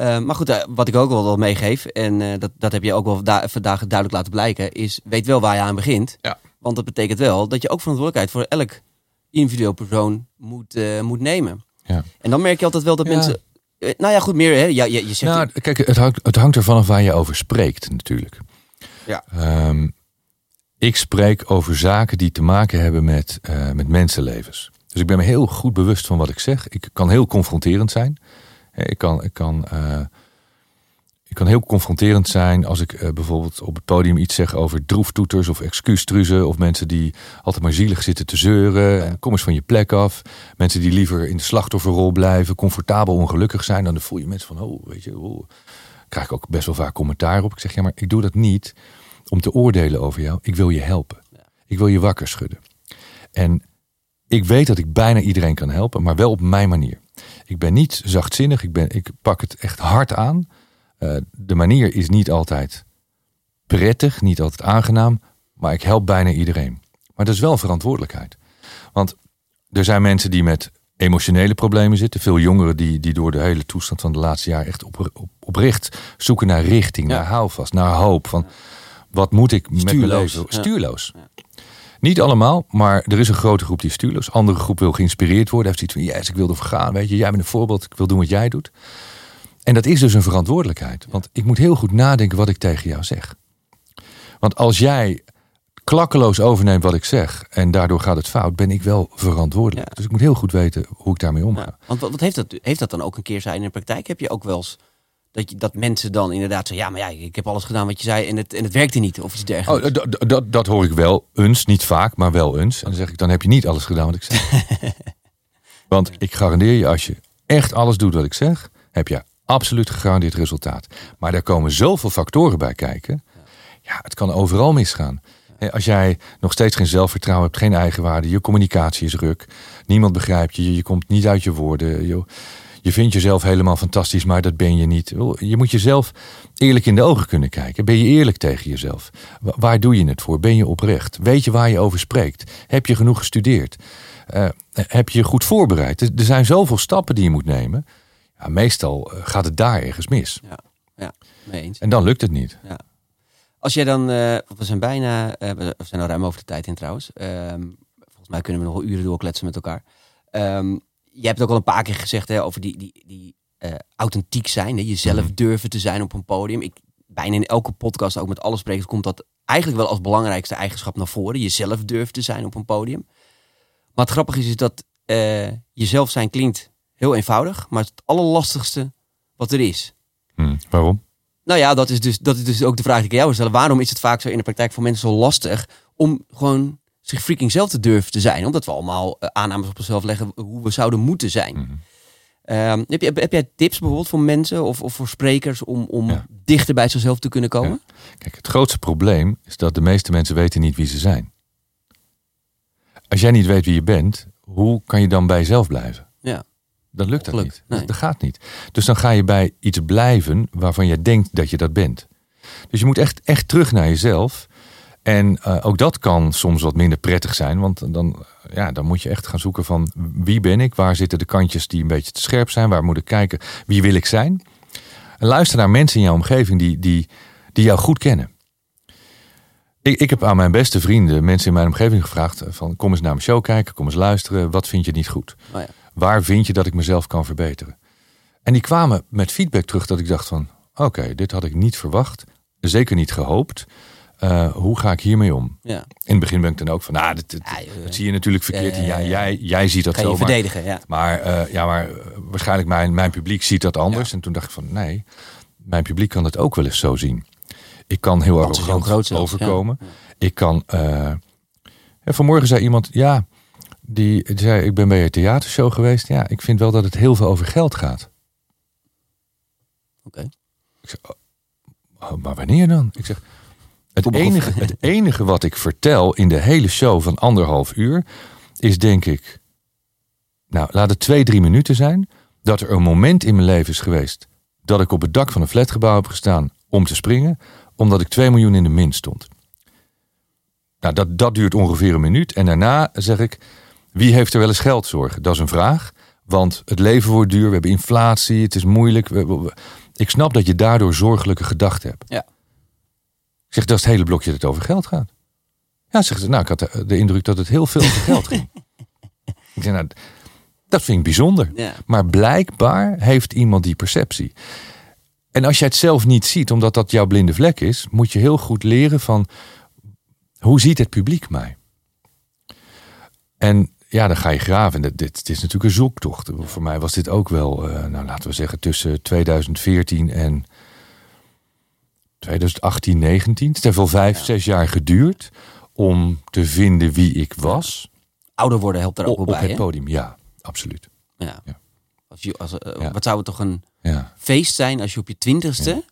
Uh, maar goed, uh, wat ik ook wel meegeef, en uh, dat, dat heb je ook wel vandaag duidelijk laten blijken, is weet wel waar je aan begint. Ja. Want dat betekent wel dat je ook verantwoordelijkheid voor elk individueel persoon moet, moet nemen. Ja. En dan merk je altijd wel dat ja. mensen. nou ja, goed, meer. Hè? Ja, je, je zegt nou, kijk, het hangt, het hangt ervan af waar je over spreekt, natuurlijk. Ja. Um, ik spreek over zaken die te maken hebben met, met mensenlevens. Dus ik ben me heel goed bewust van wat ik zeg. Ik kan heel confronterend zijn. Ik kan, ik kan uh, ik kan heel confronterend zijn als ik eh, bijvoorbeeld op het podium iets zeg over droeftoeters of excuustruzen. Of mensen die altijd maar zielig zitten te zeuren. Kom eens van je plek af. Mensen die liever in de slachtofferrol blijven, comfortabel ongelukkig zijn. Dan voel je mensen van, oh, weet je, oh. krijg ik ook best wel vaak commentaar op. Ik zeg, ja, maar ik doe dat niet om te oordelen over jou. Ik wil je helpen. Ik wil je wakker schudden. En ik weet dat ik bijna iedereen kan helpen, maar wel op mijn manier. Ik ben niet zachtzinnig, ik, ben, ik pak het echt hard aan. Uh, de manier is niet altijd prettig, niet altijd aangenaam, maar ik help bijna iedereen. Maar dat is wel verantwoordelijkheid. Want er zijn mensen die met emotionele problemen zitten. Veel jongeren die, die door de hele toestand van de laatste jaar echt op, op, oprecht zoeken naar richting, naar houvast, naar hoop. Van wat moet ik met mijn leven? Stuurloos. Ja. Niet allemaal, maar er is een grote groep die stuurloos. Andere groep wil geïnspireerd worden. Heeft zoiets van, yes, ik wil ervoor gaan. Weet je, jij bent een voorbeeld. Ik wil doen wat jij doet. En dat is dus een verantwoordelijkheid. Want ik moet heel goed nadenken wat ik tegen jou zeg. Want als jij klakkeloos overneemt wat ik zeg en daardoor gaat het fout, ben ik wel verantwoordelijk. Dus ik moet heel goed weten hoe ik daarmee omga. want wat heeft dat, heeft dat dan ook een keer zijn in de praktijk? Heb je ook wel eens dat, je, dat mensen dan inderdaad zeggen, ja, maar ja, ik heb alles gedaan wat je zei en het, en het werkte niet of iets dergelijks. Oh, dat, dat, dat hoor ik wel eens, niet vaak, maar wel eens. En dan zeg ik, dan heb je niet alles gedaan wat ik zeg. Want ik garandeer je, als je echt alles doet wat ik zeg, heb je absoluut gegarandeerd resultaat. Maar daar komen zoveel factoren bij kijken. Ja, het kan overal misgaan. Als jij nog steeds geen zelfvertrouwen hebt, geen eigenwaarde, je communicatie is ruk, niemand begrijpt je, je komt niet uit je woorden. Je, je vindt jezelf helemaal fantastisch, maar dat ben je niet. Je moet jezelf eerlijk in de ogen kunnen kijken. Ben je eerlijk tegen jezelf? Waar doe je het voor? Ben je oprecht? Weet je waar je over spreekt? Heb je genoeg gestudeerd? Uh, heb je goed voorbereid? Er zijn zoveel stappen die je moet nemen. Ja, meestal eh, gaat het daar ergens mis. Ja, ja mee eens. En dan lukt het niet. Ja. Als jij dan, uh, we zijn bijna, we zijn al ruim over de tijd in trouwens. Ehm, volgens mij kunnen we nog wel uren doorkletsen met elkaar. Um, je hebt ook al een paar keer gezegd hè, over die, die, die uh, authentiek zijn. Hè, jezelf mhm. durven te zijn op een podium. Ik, bijna in elke podcast, ook met alle sprekers, komt dat eigenlijk wel als belangrijkste eigenschap naar voren. Jezelf durven te zijn op een podium. Maar het grappige is, is dat jezelf zijn klinkt heel eenvoudig, maar het, het allerlastigste wat er is. Hmm, waarom? Nou ja, dat is, dus, dat is dus ook de vraag die ik jou wil stellen. Waarom is het vaak zo in de praktijk voor mensen zo lastig om gewoon zich freaking zelf te durven te zijn. Omdat we allemaal uh, aannames op onszelf leggen hoe we zouden moeten zijn. Mhm. Ehm, heb, je, heb jij tips bijvoorbeeld voor mensen of, of voor sprekers om, om dichter bij zichzelf te kunnen komen? Kijk, het grootste probleem is dat de meeste mensen weten niet wie ze zijn. Als jij niet weet wie je bent, hoe kan je dan bij jezelf blijven? Dan lukt dat niet. Dat, dat gaat niet. Dus dan ga je bij iets blijven waarvan je denkt dat je dat bent. Dus je moet echt, echt terug naar jezelf. En uh, ook dat kan soms wat minder prettig zijn. Want dan, ja, dan moet je echt gaan zoeken van wie ben ik? Waar zitten de kantjes die een beetje te scherp zijn? Waar moet ik kijken? Wie wil ik zijn? En luister naar mensen in jouw omgeving die, die, die jou goed kennen. Ik, ik heb aan mijn beste vrienden, mensen in mijn omgeving gevraagd: van kom eens naar mijn show kijken, kom eens luisteren. Wat vind je niet goed? Oh ja. Waar vind je dat ik mezelf kan verbeteren? En die kwamen met feedback terug dat ik dacht van oké, dit had ik niet verwacht. Zeker niet gehoopt. Uh, hoe ga ik hiermee om? Ja. In het begin ben ik dan ook van, nou, dat, dat, dat zie je natuurlijk verkeerd. Ja, jij, jij ziet dat zo. Je maar, verdedigen, ja. Maar, uh, ja, maar waarschijnlijk mijn, mijn publiek ziet dat anders. En toen dacht ik van, nee, mijn publiek kan het ook wel eens zo zien. Ik kan heel arrogant overkomen. Ik kan... vanmorgen zei iemand, ja, die, zei, ik ben bij je theatershow geweest. Ja, ik vind wel dat het heel veel over geld gaat. Oké. Ik zeg, oh, maar wanneer dan? Ik zeg, het enige, het enige wat ik vertel in de hele show van anderhalf uur is denk ik, nou laat het twee, drie minuten zijn, dat er een moment in mijn leven is geweest dat ik op het dak van een flatgebouw heb gestaan om te springen, omdat ik 2 miljoen in de min stond. Nou, dat, dat duurt ongeveer een minuut. En daarna zeg ik, wie heeft er wel eens geldzorgen? Dat is een vraag. Want het leven wordt duur, we hebben inflatie, het is moeilijk. ik snap dat je daardoor zorgelijke gedachten hebt. Ja. Ik zeg, dat is het hele blokje dat over geld gaat. Ja, zegt ze, nou, ik had de, indruk dat het heel veel over geld ging. ik zeg, nou, dat vind ik bijzonder. Maar blijkbaar heeft iemand die perceptie. En als jij het zelf niet ziet, omdat dat jouw blinde vlek is, moet je heel goed leren van hoe ziet het publiek mij? En ja, dan ga je graven. Dit, dit, is natuurlijk een zoektocht. Voor mij was dit ook wel, uh, nou laten we zeggen, tussen 2014 en 2018, 19. Het heeft wel vijf, zes jaar geduurd om te vinden wie ik was. Ouder worden helpt er ook op, wel op bij, het hè? podium, ja, absoluut. Ja. Ja. Als je, als, eh, Ja. Wat zou het toch een Ja. feest zijn als je op je twintigste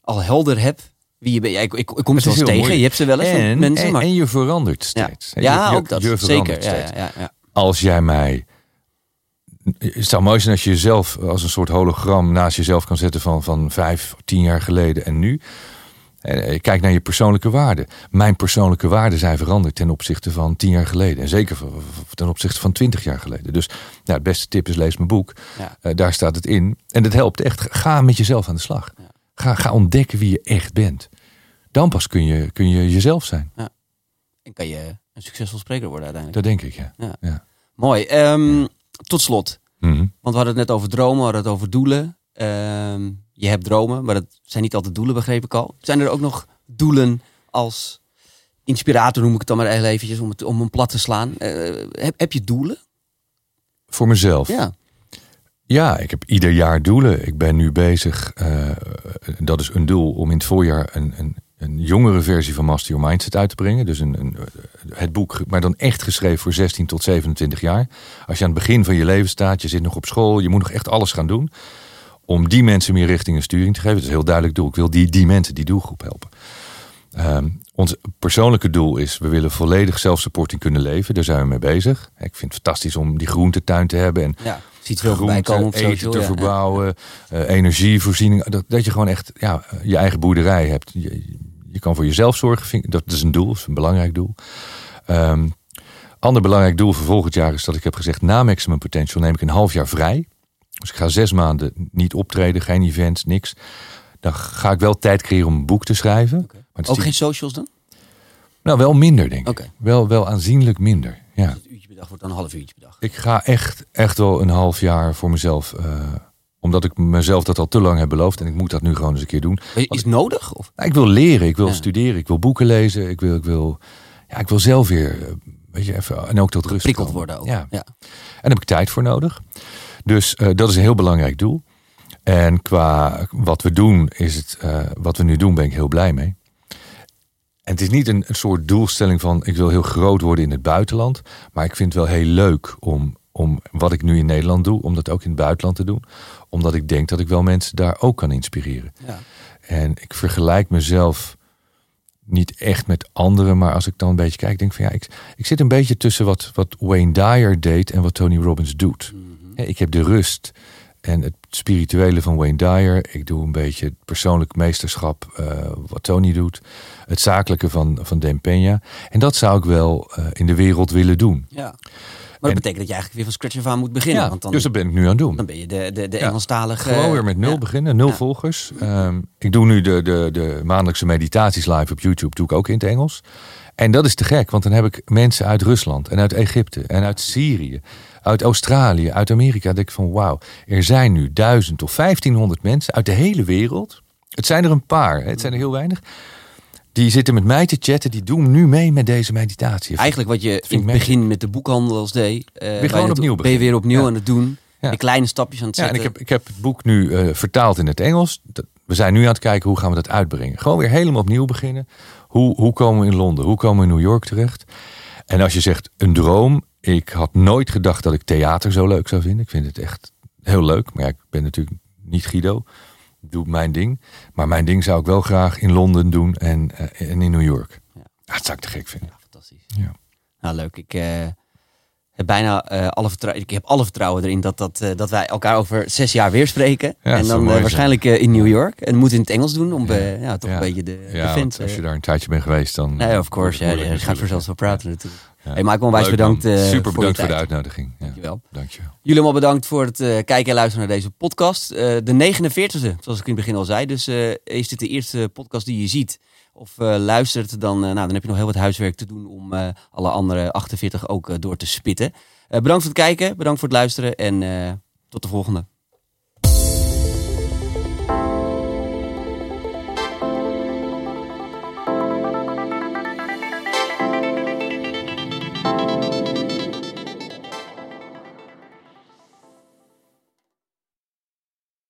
al helder hebt wie je bent. Ja, ik, ik, ik kom Het wel eens tegen. mooi. Je hebt ze wel eens van En, mensen, en, maar... en je verandert steeds. ja je- ook dat. je Zeker. Ja. Als jij mij... Het zou mooi zijn als je jezelf als een soort hologram naast jezelf kan zetten van, van vijf, tien jaar geleden en nu. En je kijkt naar je persoonlijke waarden. Mijn persoonlijke waarden zijn veranderd ten opzichte van tien jaar geleden. En zeker ten opzichte van twintig jaar geleden. Dus nou, het beste tip is lees mijn boek. Ja. Eh, daar staat het in. En dat helpt echt. Ga met jezelf aan de slag. Ga, ga ontdekken wie je echt bent. Dan pas kun je, kun je jezelf zijn. En kan je een succesvol spreker worden uiteindelijk. Dat denk ik, ja. Ja. ja. Mooi. Ehm, tot slot. Mhm. Want we hadden het net over dromen, we hadden het over doelen. Ehm, je hebt dromen, maar dat zijn niet altijd doelen, begreep ik al. Zijn er ook nog doelen als inspirator, noem ik het dan maar eventjes, om, het, om hem plat te slaan? Eh, heb, heb je doelen? Voor mezelf. Ja. Ja, ik heb ieder jaar doelen. Ik ben nu bezig, eh, dat is een doel, om in het voorjaar een, een, een jongere versie van Master Your Mindset uit te brengen. Dus een, een, het boek, maar dan echt geschreven voor 16 tot 27 jaar. Als je aan het begin van je leven staat, je zit nog op school, je moet nog echt alles gaan doen. Om die mensen meer richting en sturing te geven. Dat is heel duidelijk doel. Ik wil die, die mensen, die doelgroep helpen. Ehm, ons persoonlijke doel is, we willen volledig zelfsupporting kunnen leven. Daar zijn we mee bezig. Ik vind het fantastisch om die groentetuin te hebben. En ja. Ziet veel voorbij groente, komen op eten social. te ja. verbouwen, eh, energievoorziening. Dat, dat je gewoon echt ja, je eigen boerderij hebt. Je, je kan voor jezelf zorgen. Dat is een doel, dat is een belangrijk doel. Ehm ander belangrijk doel voor volgend jaar is dat ik heb gezegd... na Maximum Potential neem ik een half jaar vrij. Dus ik ga zes maanden niet optreden, geen events, niks. Dan ga ik wel tijd creëren om een boek te schrijven. Maar Ook geen socials dan? Nou, wel minder, denk ik. Wel, wel aanzienlijk minder, ja. Per dag wordt dan een half uurtje per dag. Ik ga echt, echt wel een half jaar voor mezelf. eh, omdat ik mezelf dat al te lang heb beloofd. En ik moet dat nu gewoon eens een keer doen. Is het nodig? Of? Nou, ik wil leren, ik wil Ja. studeren, ik wil boeken lezen. Ik wil, ik wil, ja, ik wil zelf weer, eh, weet je, even, en ook tot rust Prikkeld worden ook. Ja. Ja. En daar heb ik tijd voor nodig. Dus eh, dat is een heel belangrijk doel. En qua wat we doen, is het, eh, wat we nu doen, ben ik heel blij mee. En het is niet een, een soort doelstelling van ik wil heel groot worden in het buitenland. Maar ik vind het wel heel leuk om, om wat ik nu in Nederland doe, om dat ook in het buitenland te doen. Omdat ik denk dat ik wel mensen daar ook kan inspireren. Ja. En ik vergelijk mezelf niet echt met anderen, maar als ik dan een beetje kijk, denk ik van ja, ik, ik zit een beetje tussen wat, wat Wayne Dyer deed en wat Tony Robbins doet. Hè, Ik heb de rust en het spirituele van Wayne Dyer. Ik doe een beetje het persoonlijk meesterschap eh, wat Tony doet. Het zakelijke van, van Dan Peña. En dat zou ik wel eh, in de wereld willen doen. ja. Maar dat En- betekent dat je eigenlijk weer van scratch af aan moet beginnen. Ja, want dan, dus dat ben ik nu aan het doen. dan ben je de, de, de Ja. Engelstalige... Gewoon weer met nul ja. beginnen, nul Ja. volgers. Ehm, ik doe nu de, de, de maandelijkse meditaties live op YouTube, doe ik ook in het Engels. En dat is te gek, want dan heb ik mensen uit Rusland en uit Egypte en uit Syrië, uit Australië, uit Amerika. Denk ik van wauw, er zijn nu duizend of 1500 mensen uit de hele wereld. Het zijn er een paar, het zijn er heel weinig. Die zitten met mij te chatten, die doen nu mee met deze meditatie. Eigenlijk wat je in het begin met de boekhandels deed. eh, ben je gewoon het- opnieuw Ben je weer opnieuw Ja. aan het doen. Ja. De kleine stapjes aan het Ja, en zetten. ik heb, ik heb het boek nu eh, vertaald in het Engels. We zijn nu aan het kijken hoe gaan we dat uitbrengen. Gewoon weer helemaal opnieuw beginnen. Hoe, hoe komen we in Londen? Hoe komen we in New York terecht? En als je zegt een droom. Ik had nooit gedacht dat ik theater zo leuk zou vinden. Ik vind het echt heel leuk. Maar ja, ik ben natuurlijk niet Guido. Doe mijn ding. Maar mijn ding zou ik wel graag in Londen doen en, eh, en in New York. Ja. Ja, dat zou ik te gek vinden. Ja, fantastisch. Ja. Nou, leuk. Ik eh, heb bijna eh, alle vertrouwen. Ik heb alle vertrouwen erin dat, dat, dat wij elkaar over zes jaar weer spreken. Ja, en dan waarschijnlijk in New York. En we moeten in het Engels doen om Ja. ja, toch een beetje de, de Ja, fans... want als je daar een tijdje bent geweest, dan... Nee, of course. Ja, je gaat vanzelf natuurlijk- wel praten natuurlijk. Ja. Hey, Michael, onwijs bedankt. eh, Super voor bedankt voor de uitnodiging. Ja. Dankjewel. Dankjewel. Jullie allemaal bedankt voor het eh, kijken en luisteren naar deze podcast. Eh, de 49e, zoals ik in het begin al zei. Dus is dit de eerste podcast die je ziet of luistert, dan, nou, dan heb je nog heel wat huiswerk te doen om alle andere 48 ook door te spitten. Bedankt voor het kijken, bedankt voor het luisteren en tot de volgende.